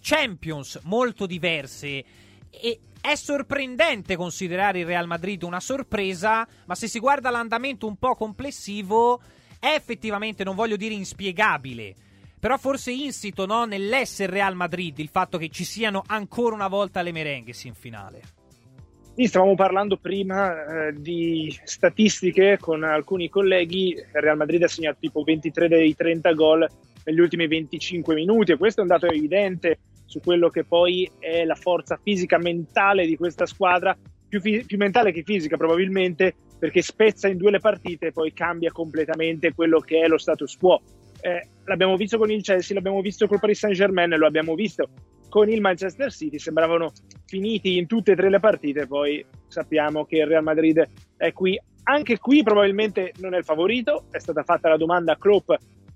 Champions molto diverse e è sorprendente considerare il Real Madrid una sorpresa, ma se si guarda l'andamento un po' complessivo è effettivamente, non voglio dire inspiegabile, però forse insito no, nell'essere Real Madrid il fatto che ci siano ancora una volta le merengues in finale. Stavamo parlando prima eh, di statistiche con alcuni colleghi. Il Real Madrid ha segnato tipo 23 dei 30 gol negli ultimi 25 minuti e questo è un dato evidente su quello che poi è la forza fisica mentale di questa squadra, più, fi- più mentale che fisica probabilmente, perché spezza in due le partite e poi cambia completamente quello che è lo status quo. Eh, l'abbiamo visto con il Chelsea, l'abbiamo visto col Paris Saint Germain, lo abbiamo visto con il Manchester City, sembravano finiti in tutte e tre le partite, poi sappiamo che il Real Madrid è qui. Anche qui probabilmente non è il favorito, è stata fatta la domanda a Klopp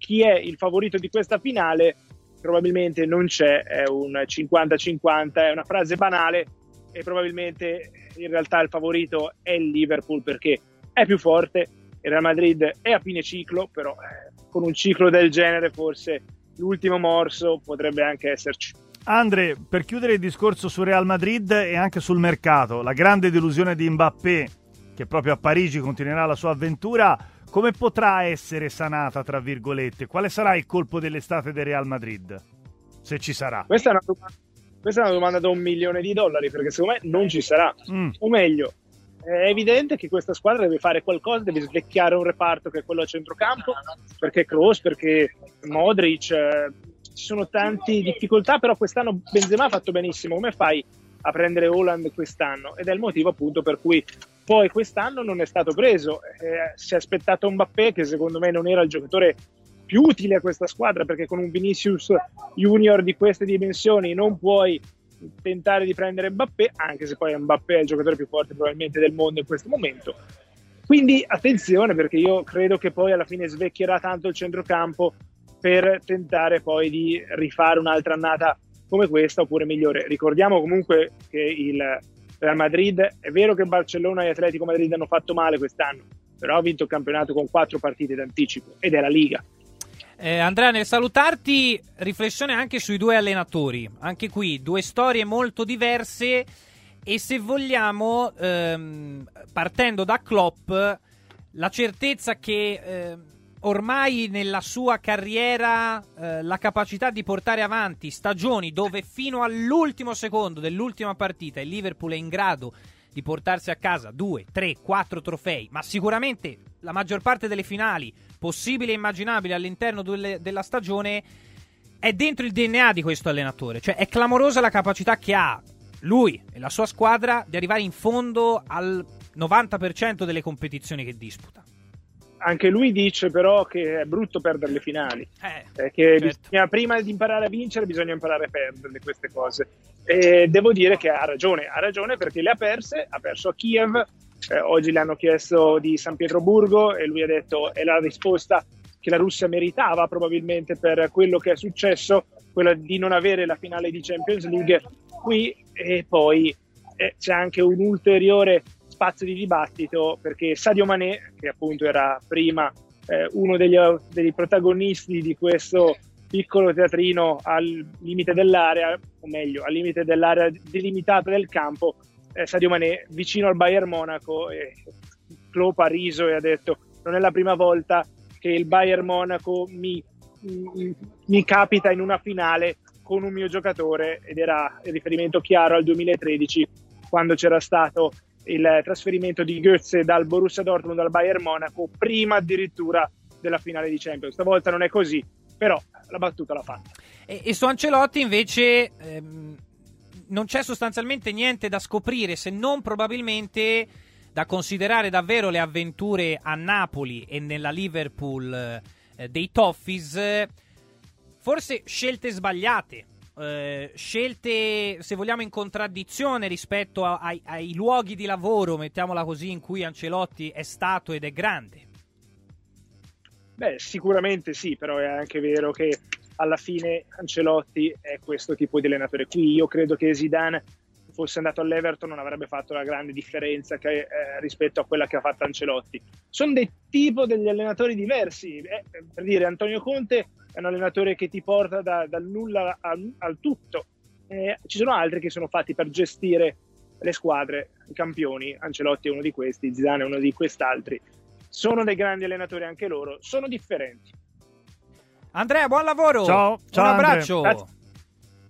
chi è il favorito di questa finale, probabilmente non c'è, è un 50-50, è una frase banale e probabilmente in realtà il favorito è il Liverpool perché è più forte, il Real Madrid è a fine ciclo, però eh, con un ciclo del genere forse l'ultimo morso potrebbe anche esserci. Andre, per chiudere il discorso su Real Madrid e anche sul mercato, la grande delusione di Mbappé, che proprio a Parigi continuerà la sua avventura, come potrà essere sanata, tra virgolette? Quale sarà il colpo dell'estate del Real Madrid? Se ci sarà. Questa è una domanda, questa è una domanda da un milione di dollari, perché secondo me non ci sarà. Mm. O meglio, è evidente che questa squadra deve fare qualcosa, deve svecchiare un reparto che è quello a centrocampo, perché Kroos, perché Modric, eh, ci sono tante difficoltà, però quest'anno Benzema ha fatto benissimo. Come fai a prendere Holland quest'anno? Ed è il motivo appunto per cui poi quest'anno non è stato preso. Eh, si è aspettato Mbappé, che secondo me non era il giocatore più utile a questa squadra, perché con un Vinicius Junior di queste dimensioni non puoi tentare di prendere Mbappé, anche se poi Mbappé è il giocatore più forte probabilmente del mondo in questo momento. Quindi attenzione perché io credo che poi alla fine svecchierà tanto il centrocampo per tentare poi di rifare un'altra annata come questa oppure migliore. Ricordiamo comunque che il Real Madrid, è vero che Barcellona e Atletico Madrid hanno fatto male quest'anno, però ha vinto il campionato con quattro partite d'anticipo ed è la Liga. Eh, Andrea, nel salutarti, riflessione anche sui due allenatori. Anche qui, due storie molto diverse e se vogliamo, ehm, partendo da Klopp, la certezza che eh, ormai nella sua carriera eh, la capacità di portare avanti stagioni dove fino all'ultimo secondo dell'ultima partita il Liverpool è in grado di portarsi a casa due, tre, quattro trofei, ma sicuramente la maggior parte delle finali possibili e immaginabili all'interno delle, della stagione è dentro il DNA di questo allenatore. Cioè è clamorosa la capacità che ha lui e la sua squadra di arrivare in fondo al 90% delle competizioni che disputa. Anche lui dice però che è brutto perdere le finali, eh, che certo. bisogna, prima di imparare a vincere bisogna imparare a perderle queste cose. E devo dire che ha ragione, ha ragione perché le ha perse, ha perso a Kiev, eh, oggi le hanno chiesto di San Pietroburgo e lui ha detto è la risposta che la Russia meritava probabilmente per quello che è successo, quella di non avere la finale di Champions League. Qui e poi eh, c'è anche un ulteriore spazio di dibattito perché Sadio Mané, che appunto era prima eh, uno degli, degli, protagonisti di questo piccolo teatrino al limite dell'area, o meglio, al limite dell'area delimitata del campo, eh, Sadio Mané vicino al Bayern Monaco e Klopp ha riso e ha detto non è la prima volta che il Bayern Monaco mi, mi, capita in una finale con un mio giocatore ed era il riferimento chiaro al 2013 quando c'era stato il trasferimento di Goetze dal Borussia Dortmund al Bayern Monaco prima addirittura della finale di Champions. Stavolta non è così, però la battuta l'ha fatta. E, e su Ancelotti invece ehm, non c'è sostanzialmente niente da scoprire se non probabilmente da considerare davvero le avventure a Napoli e nella Liverpool eh, dei Toffees, forse scelte sbagliate. Eh, scelte, se vogliamo, in contraddizione rispetto a, ai, ai luoghi di lavoro, mettiamola così, in cui Ancelotti è stato ed è grande. Beh, sicuramente sì, però è anche vero che alla fine Ancelotti è questo tipo di allenatore qui. Io credo che Zidane fosse andato all'Everton non avrebbe fatto la grande differenza che, eh, rispetto a quella che ha fatto Ancelotti. Sono dei tipo degli allenatori diversi. Eh, per dire, Antonio Conte è un allenatore che ti porta da, dal nulla al, al tutto. Eh, ci sono altri che sono fatti per gestire le squadre, i campioni. Ancelotti è uno di questi, Zidane è uno di quest'altri. Sono dei grandi allenatori anche loro, sono differenti. Andrea, buon lavoro. Ciao, ciao Un abbraccio. Grazie.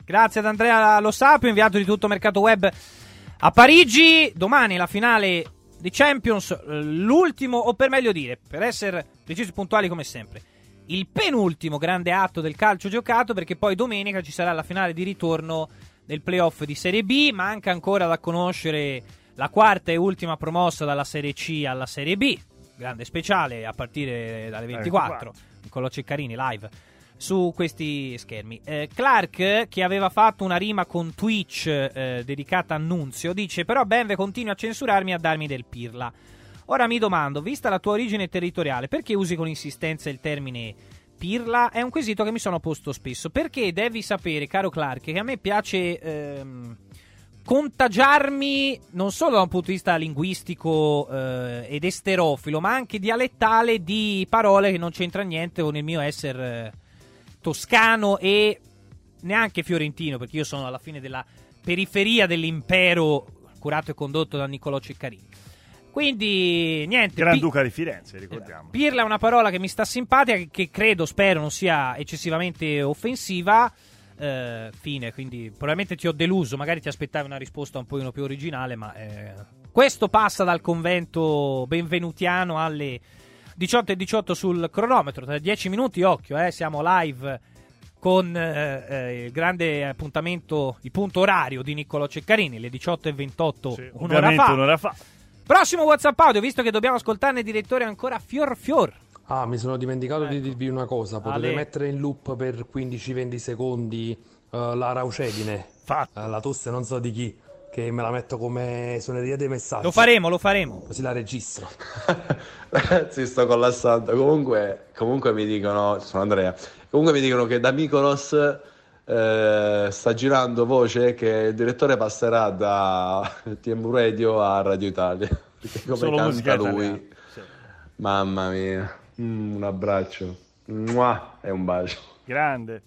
Grazie ad Andrea Lo Sapio, inviato di tutto Mercato Web a Parigi. Domani la finale di Champions, l'ultimo, o per meglio dire, per essere precisi e puntuali come sempre, il penultimo grande atto del calcio giocato, perché poi domenica ci sarà la finale di ritorno del playoff di Serie B. Manca ancora da conoscere la quarta e ultima promossa dalla Serie C alla Serie B. Grande speciale a partire dalle 24. Nicolò Ceccarini live su questi schermi. Eh, Clark, che aveva fatto una rima con Twitch eh, dedicata a Nunzio, dice: Però Benve continua a censurarmi e a darmi del pirla. Ora mi domando, vista la tua origine territoriale, perché usi con insistenza il termine pirla? È un quesito che mi sono posto spesso. Perché devi sapere, caro Clark, che a me piace ehm, contagiarmi non solo da un punto di vista linguistico eh, ed esterofilo, ma anche dialettale di parole che non c'entra niente con il mio essere eh, toscano e neanche fiorentino, perché io sono alla fine della periferia dell'impero curato e condotto da Niccolò Ceccarini. Quindi, niente. Granduca pi- di Firenze, ricordiamo. Pirla è una parola che mi sta simpatica, che credo, spero, non sia eccessivamente offensiva. Eh, fine, quindi probabilmente ti ho deluso. Magari ti aspettavi una risposta un pochino più originale, ma eh, questo passa dal convento benvenutiano alle 18 e 18 sul cronometro. Tra 10 minuti, occhio, eh, siamo live con eh, eh, il grande appuntamento, il punto orario di Niccolò Ceccarini, le 18 e 28, Sì, un'ora fa. un'ora fa. Prossimo WhatsApp audio, visto che dobbiamo ascoltarne direttore ancora fior fior. Ah, mi sono dimenticato di dirvi una cosa. Potete Ale. mettere in loop per 15-20 secondi eh, la raucedine. Eh, la tosse non so di chi. Che me la metto come suoneria dei messaggi. Lo faremo, lo faremo. Così la registro. Ragazzi, sto collassando. Comunque, comunque mi dicono, sono Andrea. Comunque mi dicono che da Mykonos eh, sta girando voce che il direttore passerà da TM Radio a Radio Italia. Perché come Solo musica canta lui, italiana, mamma mia, Mm, un abbraccio Mua, e un bacio. Grande.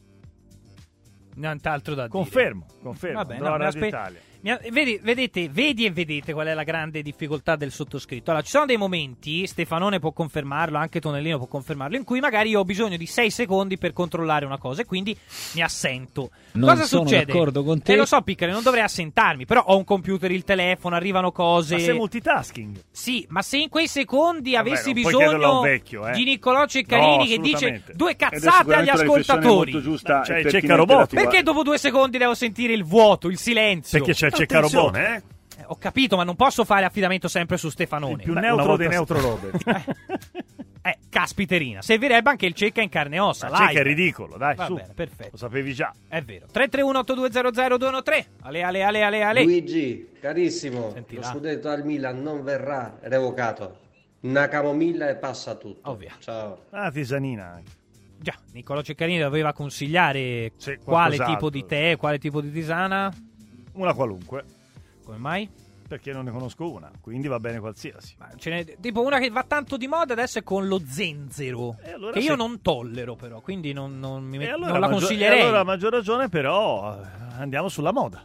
Nient'altro da dire. Confermo, confermo. Vabbè, no, Radio aspe- Italia. Vedi, vedete, vedi e vedete qual è la grande difficoltà del sottoscritto. Allora, ci sono dei momenti, Stefanone può confermarlo, anche Tonellino può confermarlo, in cui magari io ho bisogno di 6 secondi per controllare una cosa e quindi mi assento. Non cosa sono succede? d'accordo con te. Eh, lo so, Piccare, non dovrei assentarmi, però ho un computer, il telefono, arrivano cose. Ma sei multitasking. Sì, ma se in quei secondi Vabbè, avessi bisogno vecchio, eh. di Niccolò Ceccarini No, che dice due cazzate agli ascoltatori. molto giusta Cioè, e Cecca Robot. Perché dopo due secondi devo sentire il vuoto, il silenzio? Perché c'è il Cecca Robot, eh? Eh, Ho capito, ma non posso fare affidamento sempre su Stefanone. Il più Beh, neutro dei sì. neutro Robert. Eh, caspiterina. Servirebbe anche il Cecca in carne e ossa. Ma Cecca è ridicolo, dai, Va su. bene, perfetto. Lo sapevi già. È vero. 331-8200-213. Ale, ale, ale, ale, ale. Luigi, carissimo, Senti lo là. scudetto al Milan non verrà revocato. Una camomilla e passa tutto. Ovvio. Ciao. Ah, tisanina anche. Già, Niccolò Ceccarini doveva consigliare quale tipo di tè, quale tipo di tisana. Una qualunque. Come mai? Perché non ne conosco una, quindi va bene qualsiasi. Ma ce n'è tipo una che va tanto di moda adesso è con lo zenzero. allora che io se- non tollero, però, quindi non, non mi met- allora, non la maggior- consiglierei. e allora a maggior ragione, però, andiamo sulla moda.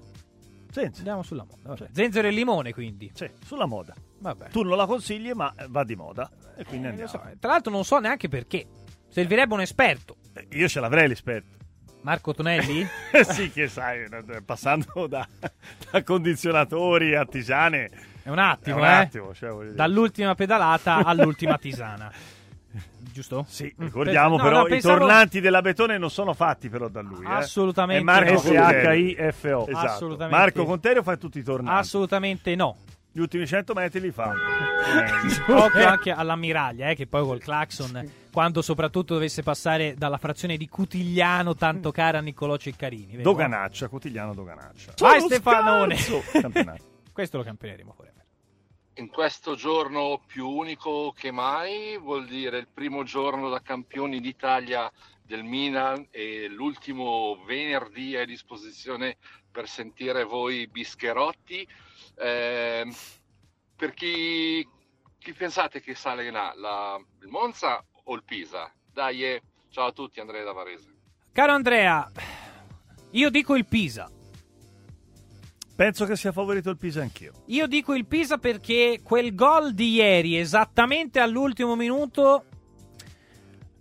Senza. Andiamo sulla moda. vabbè. Zenzero e limone, quindi. Sì, sulla moda. Vabbè. Tu non la consigli, ma va di moda. E quindi Eh, andiamo. so. Tra l'altro non so neanche perché. Servirebbe un esperto. Eh, Io ce l'avrei l'esperto. Marco Tonelli? Eh sì, che sai, eh, passando da, da condizionatori a tisane. È un attimo, È un eh. attimo, cioè, voglio dire. Dall'ultima pedalata all'ultima tisana. Giusto? Sì, Mm, ricordiamo no, però no, i pensavo- tornanti della Betone non sono fatti però da lui. eh. Assolutamente È Marco no. S-H-I-F-O. Esatto. Assolutamente. Marco Conterio fa tutti i tornanti. Assolutamente no. Gli ultimi 100 metri li fa. Occhio anche all'ammiraglia, eh, che poi col clacson, quando soprattutto dovesse passare dalla frazione di Cutigliano, tanto cara a Niccolò Ceccarini. vero? Doganaccia, quotidiano Doganaccia. Vai Stefanone! Questo lo campioneremo forever. In questo giorno più unico che mai, vuol dire il primo giorno da campioni d'Italia del Milan e l'ultimo venerdì a disposizione per sentire voi bischerotti. Eh, per chi, chi pensate che sale in A, la- il Monza o il Pisa? Dai, eh. ciao a tutti, Andrea da Varese. Caro Andrea, io dico il Pisa. Penso che sia favorito il Pisa anch'io. Io dico il Pisa perché quel gol di ieri, esattamente all'ultimo minuto,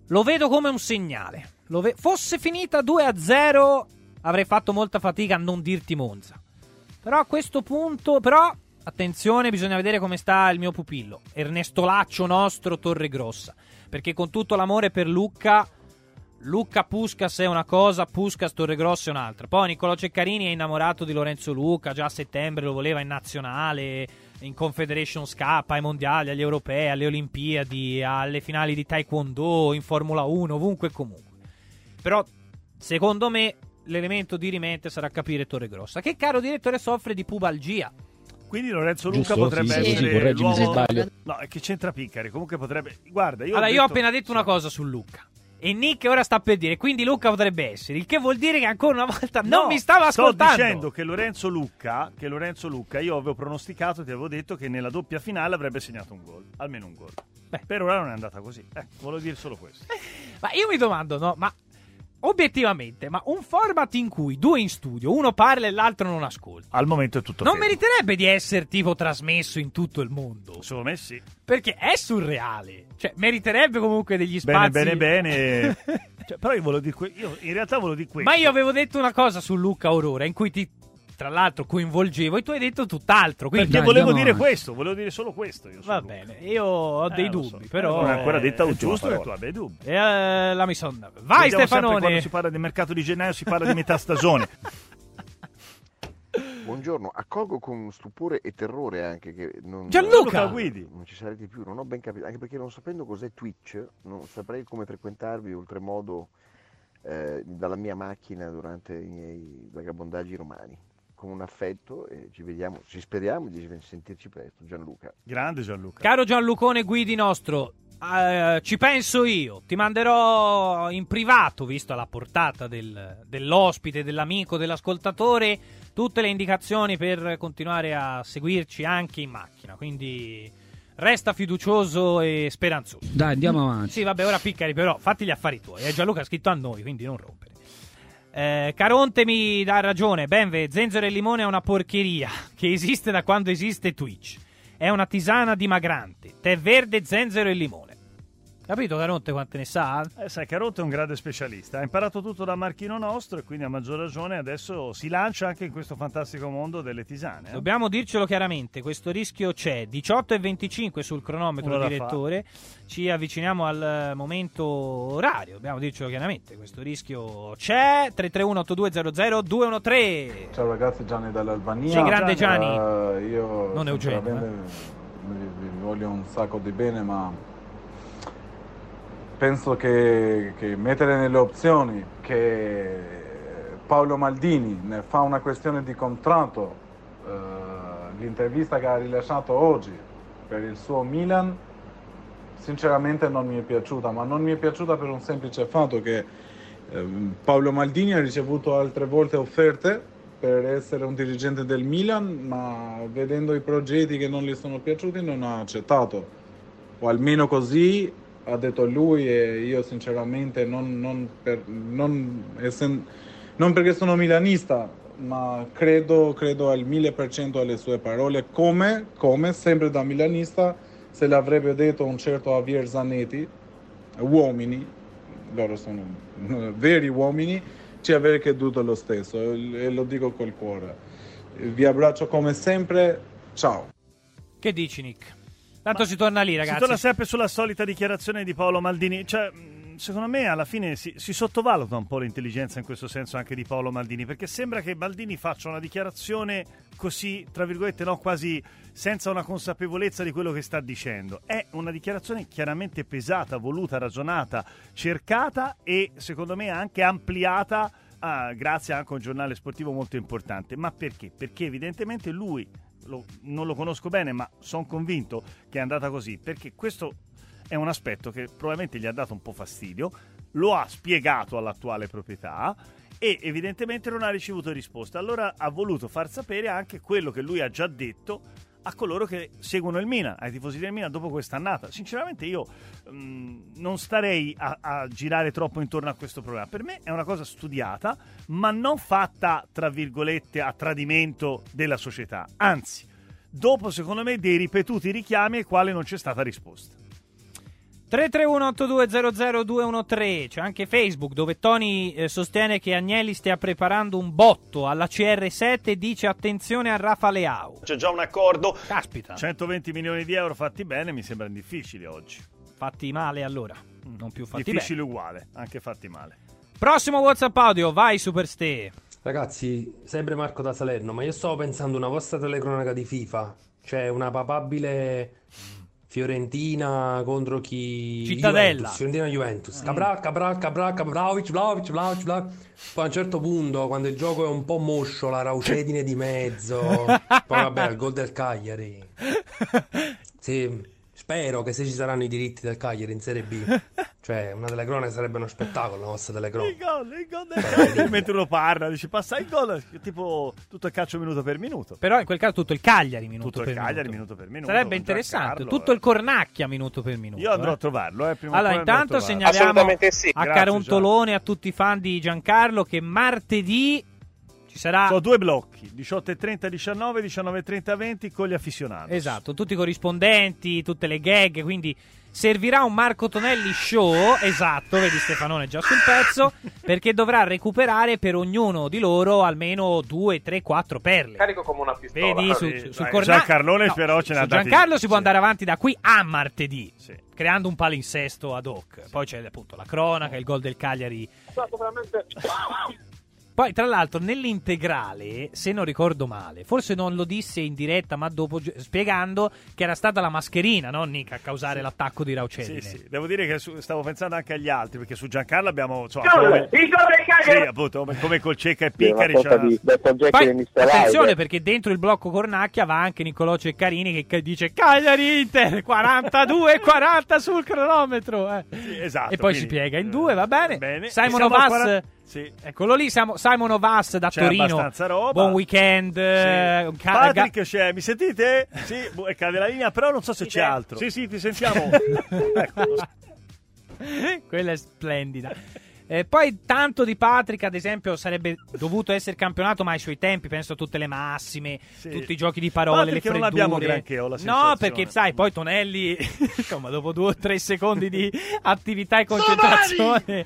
lo vedo come un segnale. Lo ve- Fosse finita 2-0, avrei fatto molta fatica a non dirti Monza. Però a questo punto, però, attenzione, bisogna vedere come sta il mio pupillo. Ernesto Laccio nostro, Torre Grossa. Perché con tutto l'amore per Lucca, Lucca Puskas è una cosa, Puskas Torregrossa è un'altra. Poi Niccolò Ceccarini è innamorato di Lorenzo Lucca, già a settembre lo voleva in nazionale, in Confederations Cup, ai mondiali, agli europei, alle Olimpiadi, alle finali di Taekwondo, in Formula 1, ovunque e comunque. Però, secondo me, l'elemento di rimente sarà capire Torregrossa, che caro direttore soffre di pubalgia. Quindi Lorenzo Luca Giusto? potrebbe Sì, essere sì, l'uomo... sbaglio. No, è che c'entra Piccari. Comunque potrebbe... Guarda, io, allora, ho io ho detto- appena detto una cosa su Luca. E Nick ora sta per dire, quindi Luca potrebbe essere. Il che vuol dire che ancora una volta non No, mi stava ascoltando. Sto dicendo che Lorenzo Lucca, che Lorenzo Lucca, io avevo pronosticato, ti avevo detto che nella doppia finale avrebbe segnato un gol, almeno un gol. Per ora non è andata così. Ecco, volevo dire solo questo. Ma io mi domando, no, ma obiettivamente, ma un format in cui due in studio, uno parla e l'altro non ascolta. Al momento è tutto Non fermo. meriterebbe di essere tipo trasmesso in tutto il mondo. Secondo me sì. Perché è surreale. Cioè, meriterebbe comunque degli Bene, spazi. bene, bene. Cioè, però io volevo dire que- io in realtà volevo dire questo. Ma io avevo detto una cosa su Luca Aurora in cui ti, tra l'altro, coinvolgevo e tu hai detto tutt'altro. Quindi Perché volevo dire questo, volevo dire solo questo. Io Va bene, io ho Eh, dei lo dubbi, so. però. Eh, non è ancora detta è l'ultima giusto che parola. tu abbia dei dubbi. E, eh, la mi son- Vai, Vediamo Stefanone. Quando si parla di mercato di gennaio si parla di metà stagione. Buongiorno, accolgo con stupore e terrore anche che non, Gianluca Guidi. non ci sarete più, non ho ben capito, anche perché non sapendo cos'è Twitch, non saprei come frequentarvi oltremodo eh, dalla mia macchina durante i miei vagabondaggi romani. Con un affetto e ci vediamo, ci speriamo di sentirci presto, Gianluca. Grande Gianluca. Caro Gianlucone Guidi nostro, eh, ci penso io. Ti manderò in privato, visto la portata del- dell'ospite, dell'amico, dell'ascoltatore, tutte le indicazioni per continuare a seguirci anche in macchina. Quindi resta fiducioso e speranzoso. Dai, andiamo avanti. Sì, vabbè, ora piccari, però fatti gli affari tuoi. Eh, Gianluca ha scritto a noi, quindi non rompere. Eh, Caronte mi dà ragione. Benve, zenzero e limone è una porcheria che esiste da quando esiste Twitch. È una tisana dimagrante. Tè verde, zenzero e limone. Capito, Caronte, quante ne sa? Eh, sai, Carotto è un grande specialista. Ha imparato tutto da Marchino nostro e quindi a maggior ragione adesso si lancia anche in questo fantastico mondo delle tisane. eh. Dobbiamo dircelo chiaramente, questo rischio c'è. 18 e 25 sul cronometro, Un'ora direttore. Ci avviciniamo al eh, momento orario. Dobbiamo dircelo chiaramente, questo rischio c'è. 331 213 Ciao ragazzi, Gianni dall'Albania. Sì, grande Gianni. Eh, io Non Eugenio, vi, vi voglio un sacco di bene, ma penso che, che mettere nelle opzioni che Paolo Maldini ne fa una questione di contratto, eh, l'intervista che ha rilasciato oggi per il suo Milan, sinceramente non mi è piaciuta, ma non mi è piaciuta per un semplice fatto che ehm, Paolo Maldini ha ricevuto altre volte offerte per essere un dirigente del Milan, ma vedendo i progetti che non gli sono piaciuti non ha accettato. O almeno così ha detto lui e io sinceramente non, non per- non essen- non perché sono milanista, ma credo, credo al mille per cento alle sue parole, come, come sempre da milanista se l'avrebbe detto un certo Javier Zanetti, uomini, loro sono veri uomini, ci avrei creduto lo stesso e lo dico col cuore. Vi abbraccio come sempre, ciao. Che dici, Nick? Tanto si torna lì, ragazzi. Si torna sempre sulla solita dichiarazione di Paolo Maldini. Cioè, mh, secondo me alla fine si, si sottovaluta un po' l'intelligenza in questo senso anche di Paolo Maldini, perché sembra che Maldini faccia una dichiarazione così, tra virgolette, no, quasi senza una consapevolezza di quello che sta dicendo. È una dichiarazione chiaramente pesata, voluta, ragionata, cercata e secondo me anche ampliata ah, grazie anche a un giornale sportivo molto importante. Ma perché? Perché evidentemente lui lo- non lo conosco bene, ma sono convinto che è andata così, perché questo è un aspetto che probabilmente gli ha dato un po' fastidio, lo ha spiegato all'attuale proprietà e evidentemente non ha ricevuto risposta. Allora ha voluto far sapere anche quello che lui ha già detto a coloro che seguono il Milan, ai tifosi del Milan dopo quest'annata. Sinceramente io mm, non starei a, a girare troppo intorno a questo problema. Per me è una cosa studiata, ma non fatta, tra virgolette, a tradimento della società. Anzi, dopo, secondo me, dei ripetuti richiami ai quali non c'è stata risposta. 331-8200-213 c'è anche Facebook dove Tony eh, sostiene che Agnelli stia preparando un botto alla CR7 e dice attenzione a Rafa Leao. C'è già un accordo. Caspita. 120 milioni di euro fatti bene mi sembrano difficili oggi. Fatti male allora, non più fatti Difficili bene. uguale, anche fatti male. Prossimo WhatsApp audio, vai Superste. Ragazzi, sempre Marco da Salerno, ma io stavo pensando una vostra telecronaca di FIFA, cioè una papabile Fiorentina contro chi? Cittadella. Juventus, Fiorentina Juventus. Cabral, Cabral, Cabral, Vlaovic, Vlaovic, Vlaovic, Vlaovic. Poi a un certo punto, quando il gioco è un po' moscio, la Raucedine di mezzo. Poi vabbè, il gol del Cagliari. Sì, spero che se ci saranno i diritti del Cagliari in Serie B, cioè una delle cronache sarebbe uno spettacolo, la mossa delle Il cronache. gol, il gol del Cagliari. mentre uno parla, dici passa il gol, tipo tutto il calcio minuto per minuto. Però in quel caso tutto il Cagliari minuto Tutto il per Cagliari minuto. minuto per minuto, Sarebbe interessante. Giancarlo, tutto il Cornacchia minuto per minuto. Io andrò eh. a trovarlo, eh, prima Allora, intanto segnaliamo sì. a Grazie, Carontolone e a tutti i fan di Giancarlo che martedì ci sarà Sono due blocchi, 18.30 19, 19.30 20 con gli afficionati. Esatto, tutti i corrispondenti, tutte le gag, quindi servirà un Marco Tonelli show, esatto, vedi Stefanone già sul pezzo, perché dovrà recuperare per ognuno di loro almeno 2, 3, 4 perle. Carico come una pistola. Vedi, su, Sì, su- sul Corna- Giancarlone no, però ce n'ha su dati- Giancarlo si può sì. andare avanti da qui a martedì, creando un palinsesto ad hoc. Poi c'è appunto la cronaca, il gol del Cagliari È stato veramente... poi, tra l'altro, nell'integrale, se non ricordo male, forse non lo disse in diretta, ma dopo spiegando che era stata la mascherina, no, Nick, a causare l'attacco di Raucedine. Sì, sì. Devo dire che su- stavo pensando anche agli altri, perché su Giancarlo abbiamo... Gol! come! Sì, appunto, come, col Cecca e Sì, Piccari. c'ha- di Poi, attenzione perché dentro il blocco Cornacchia va anche Niccolò Ceccarini che che dice Cagliari Inter 42 40 sul cronometro eh. esatto, e poi si quindi, piega in due va bene, bene. Simon Ovas 40 sì. eccolo lì siamo, Simon Ovas da C'è Torino abbastanza roba. buon weekend eh, un ca- Patrick c'è, mi sentite? Sì, bu- e cade la linea, però non so se c'è altro. Sì, sì, ti sentiamo. ecco. Quella è splendida. Eh, poi tanto di Patrick, ad esempio, sarebbe dovuto essere campionato, ma ai suoi tempi, penso a tutte le massime, tutti i giochi di parole, Patrick le non freddure. abbiamo granché, ho la No, sensazione. perché sai, poi Tonelli, insomma, dopo due o tre secondi di attività e concentrazione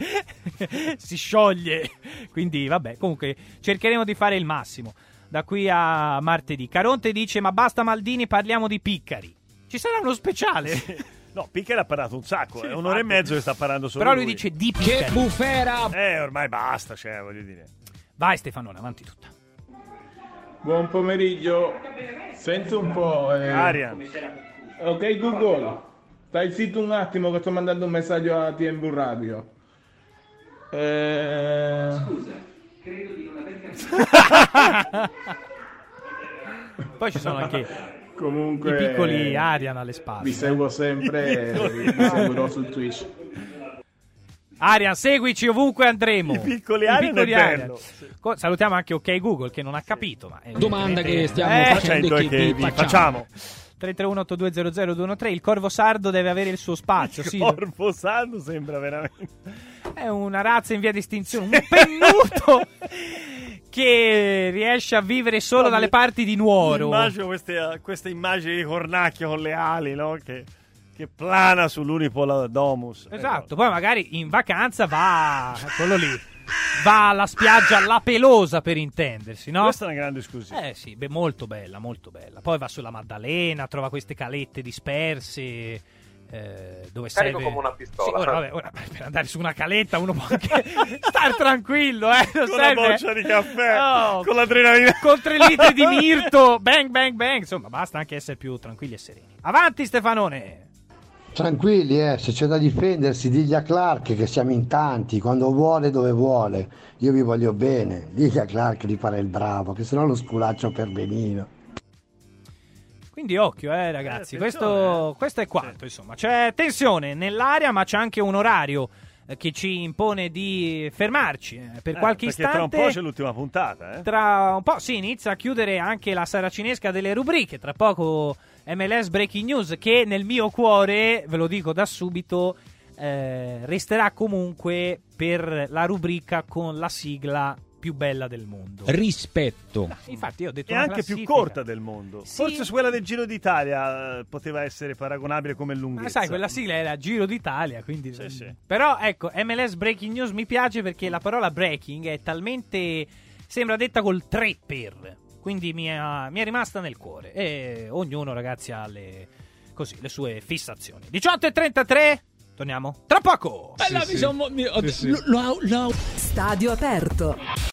si scioglie. Quindi, vabbè, comunque cercheremo di fare il massimo da qui a martedì. Caronte dice: Ma basta Maldini, parliamo di Piccari. Ci sarà uno speciale. No, Piccari ha parlato un sacco, Sì, è un'ora e mezzo che sta parlando solo Però lui dice di Piccari. Che bufera! Eh, ormai basta, cioè, voglio dire. Vai Stefanone, avanti tutta. Buon pomeriggio. Sento un po'. eh. Aria. Ok, Google. Stai zitto un attimo che sto mandando un messaggio a TMV Radio. Eh... Poi ci sono anche Comunque, i piccoli Arian alle spalle. Vi seguo sempre, e vi seguirò su Twitch. Arian, seguici ovunque andremo. I piccoli Arian. Co- Salutiamo anche OK Google che non ha capito. Ma Domanda che stiamo Eh, facendo e che vi facciamo. 331-8200-213 Il Corvo Sardo deve avere il suo spazio. Il sì. Corvo Sardo sembra veramente. È una razza in via di estinzione. Un pennuto che riesce a vivere solo dalle parti di Nuoro. Immagino queste, queste immagini di cornacchio con le ali, no? Che, che plana sull'Unipola Domus. Esatto, poi magari in vacanza va quello lì. Va alla spiaggia La Pelosa per intendersi, no? Questa è una grande esclusiva. Eh sì, beh, molto bella, molto bella. Poi va sulla Maddalena, trova queste calette disperse. eh, dove Carico serve... come una pistola. Sì, ora, vabbè, ora, per andare su una caletta uno può anche star tranquillo, eh. Con una serve... boccia di caffè, No, con l'adrenalina. Con tre litri di mirto, bang, bang, bang. Insomma, basta anche essere più tranquilli e sereni. Avanti, Stefanone. Tranquilli, eh, se c'è da difendersi, digli a Clark che siamo in tanti, quando vuole, dove vuole. Io vi voglio bene. Digli a Clark di fare il bravo, che sennò lo sculaccio per benino. Quindi occhio, eh, ragazzi. Eh, questo, attenzione. questo è quanto, insomma. C'è tensione nell'aria, ma c'è anche un orario eh, che ci impone di fermarci eh, per Eh, qualche perché istante. tra un po' c'è l'ultima puntata, eh? Tra un po' si inizia a chiudere anche la saracinesca delle rubriche. Tra poco MLS Breaking News, che nel mio cuore, ve lo dico da subito, eh, resterà comunque per la rubrica con la sigla più bella del mondo. Rispetto. Infatti, io ho detto E anche più classifica. corta del mondo. Sì. Forse su quella del Giro d'Italia eh, poteva essere paragonabile come lunghezza. Ma sai, quella sigla era Giro d'Italia, quindi... Sì, sì. Però, ecco, MLS Breaking News mi piace perché la parola breaking è talmente... sembra detta col 3 per. Quindi mi è, mi è rimasta nel cuore. E ognuno, ragazzi, ha le, così, le sue fissazioni. 18 e 33, torniamo tra poco. Bella, mi son- mi- ho- Sì, sì. lo- lo- lo- Stadio aperto.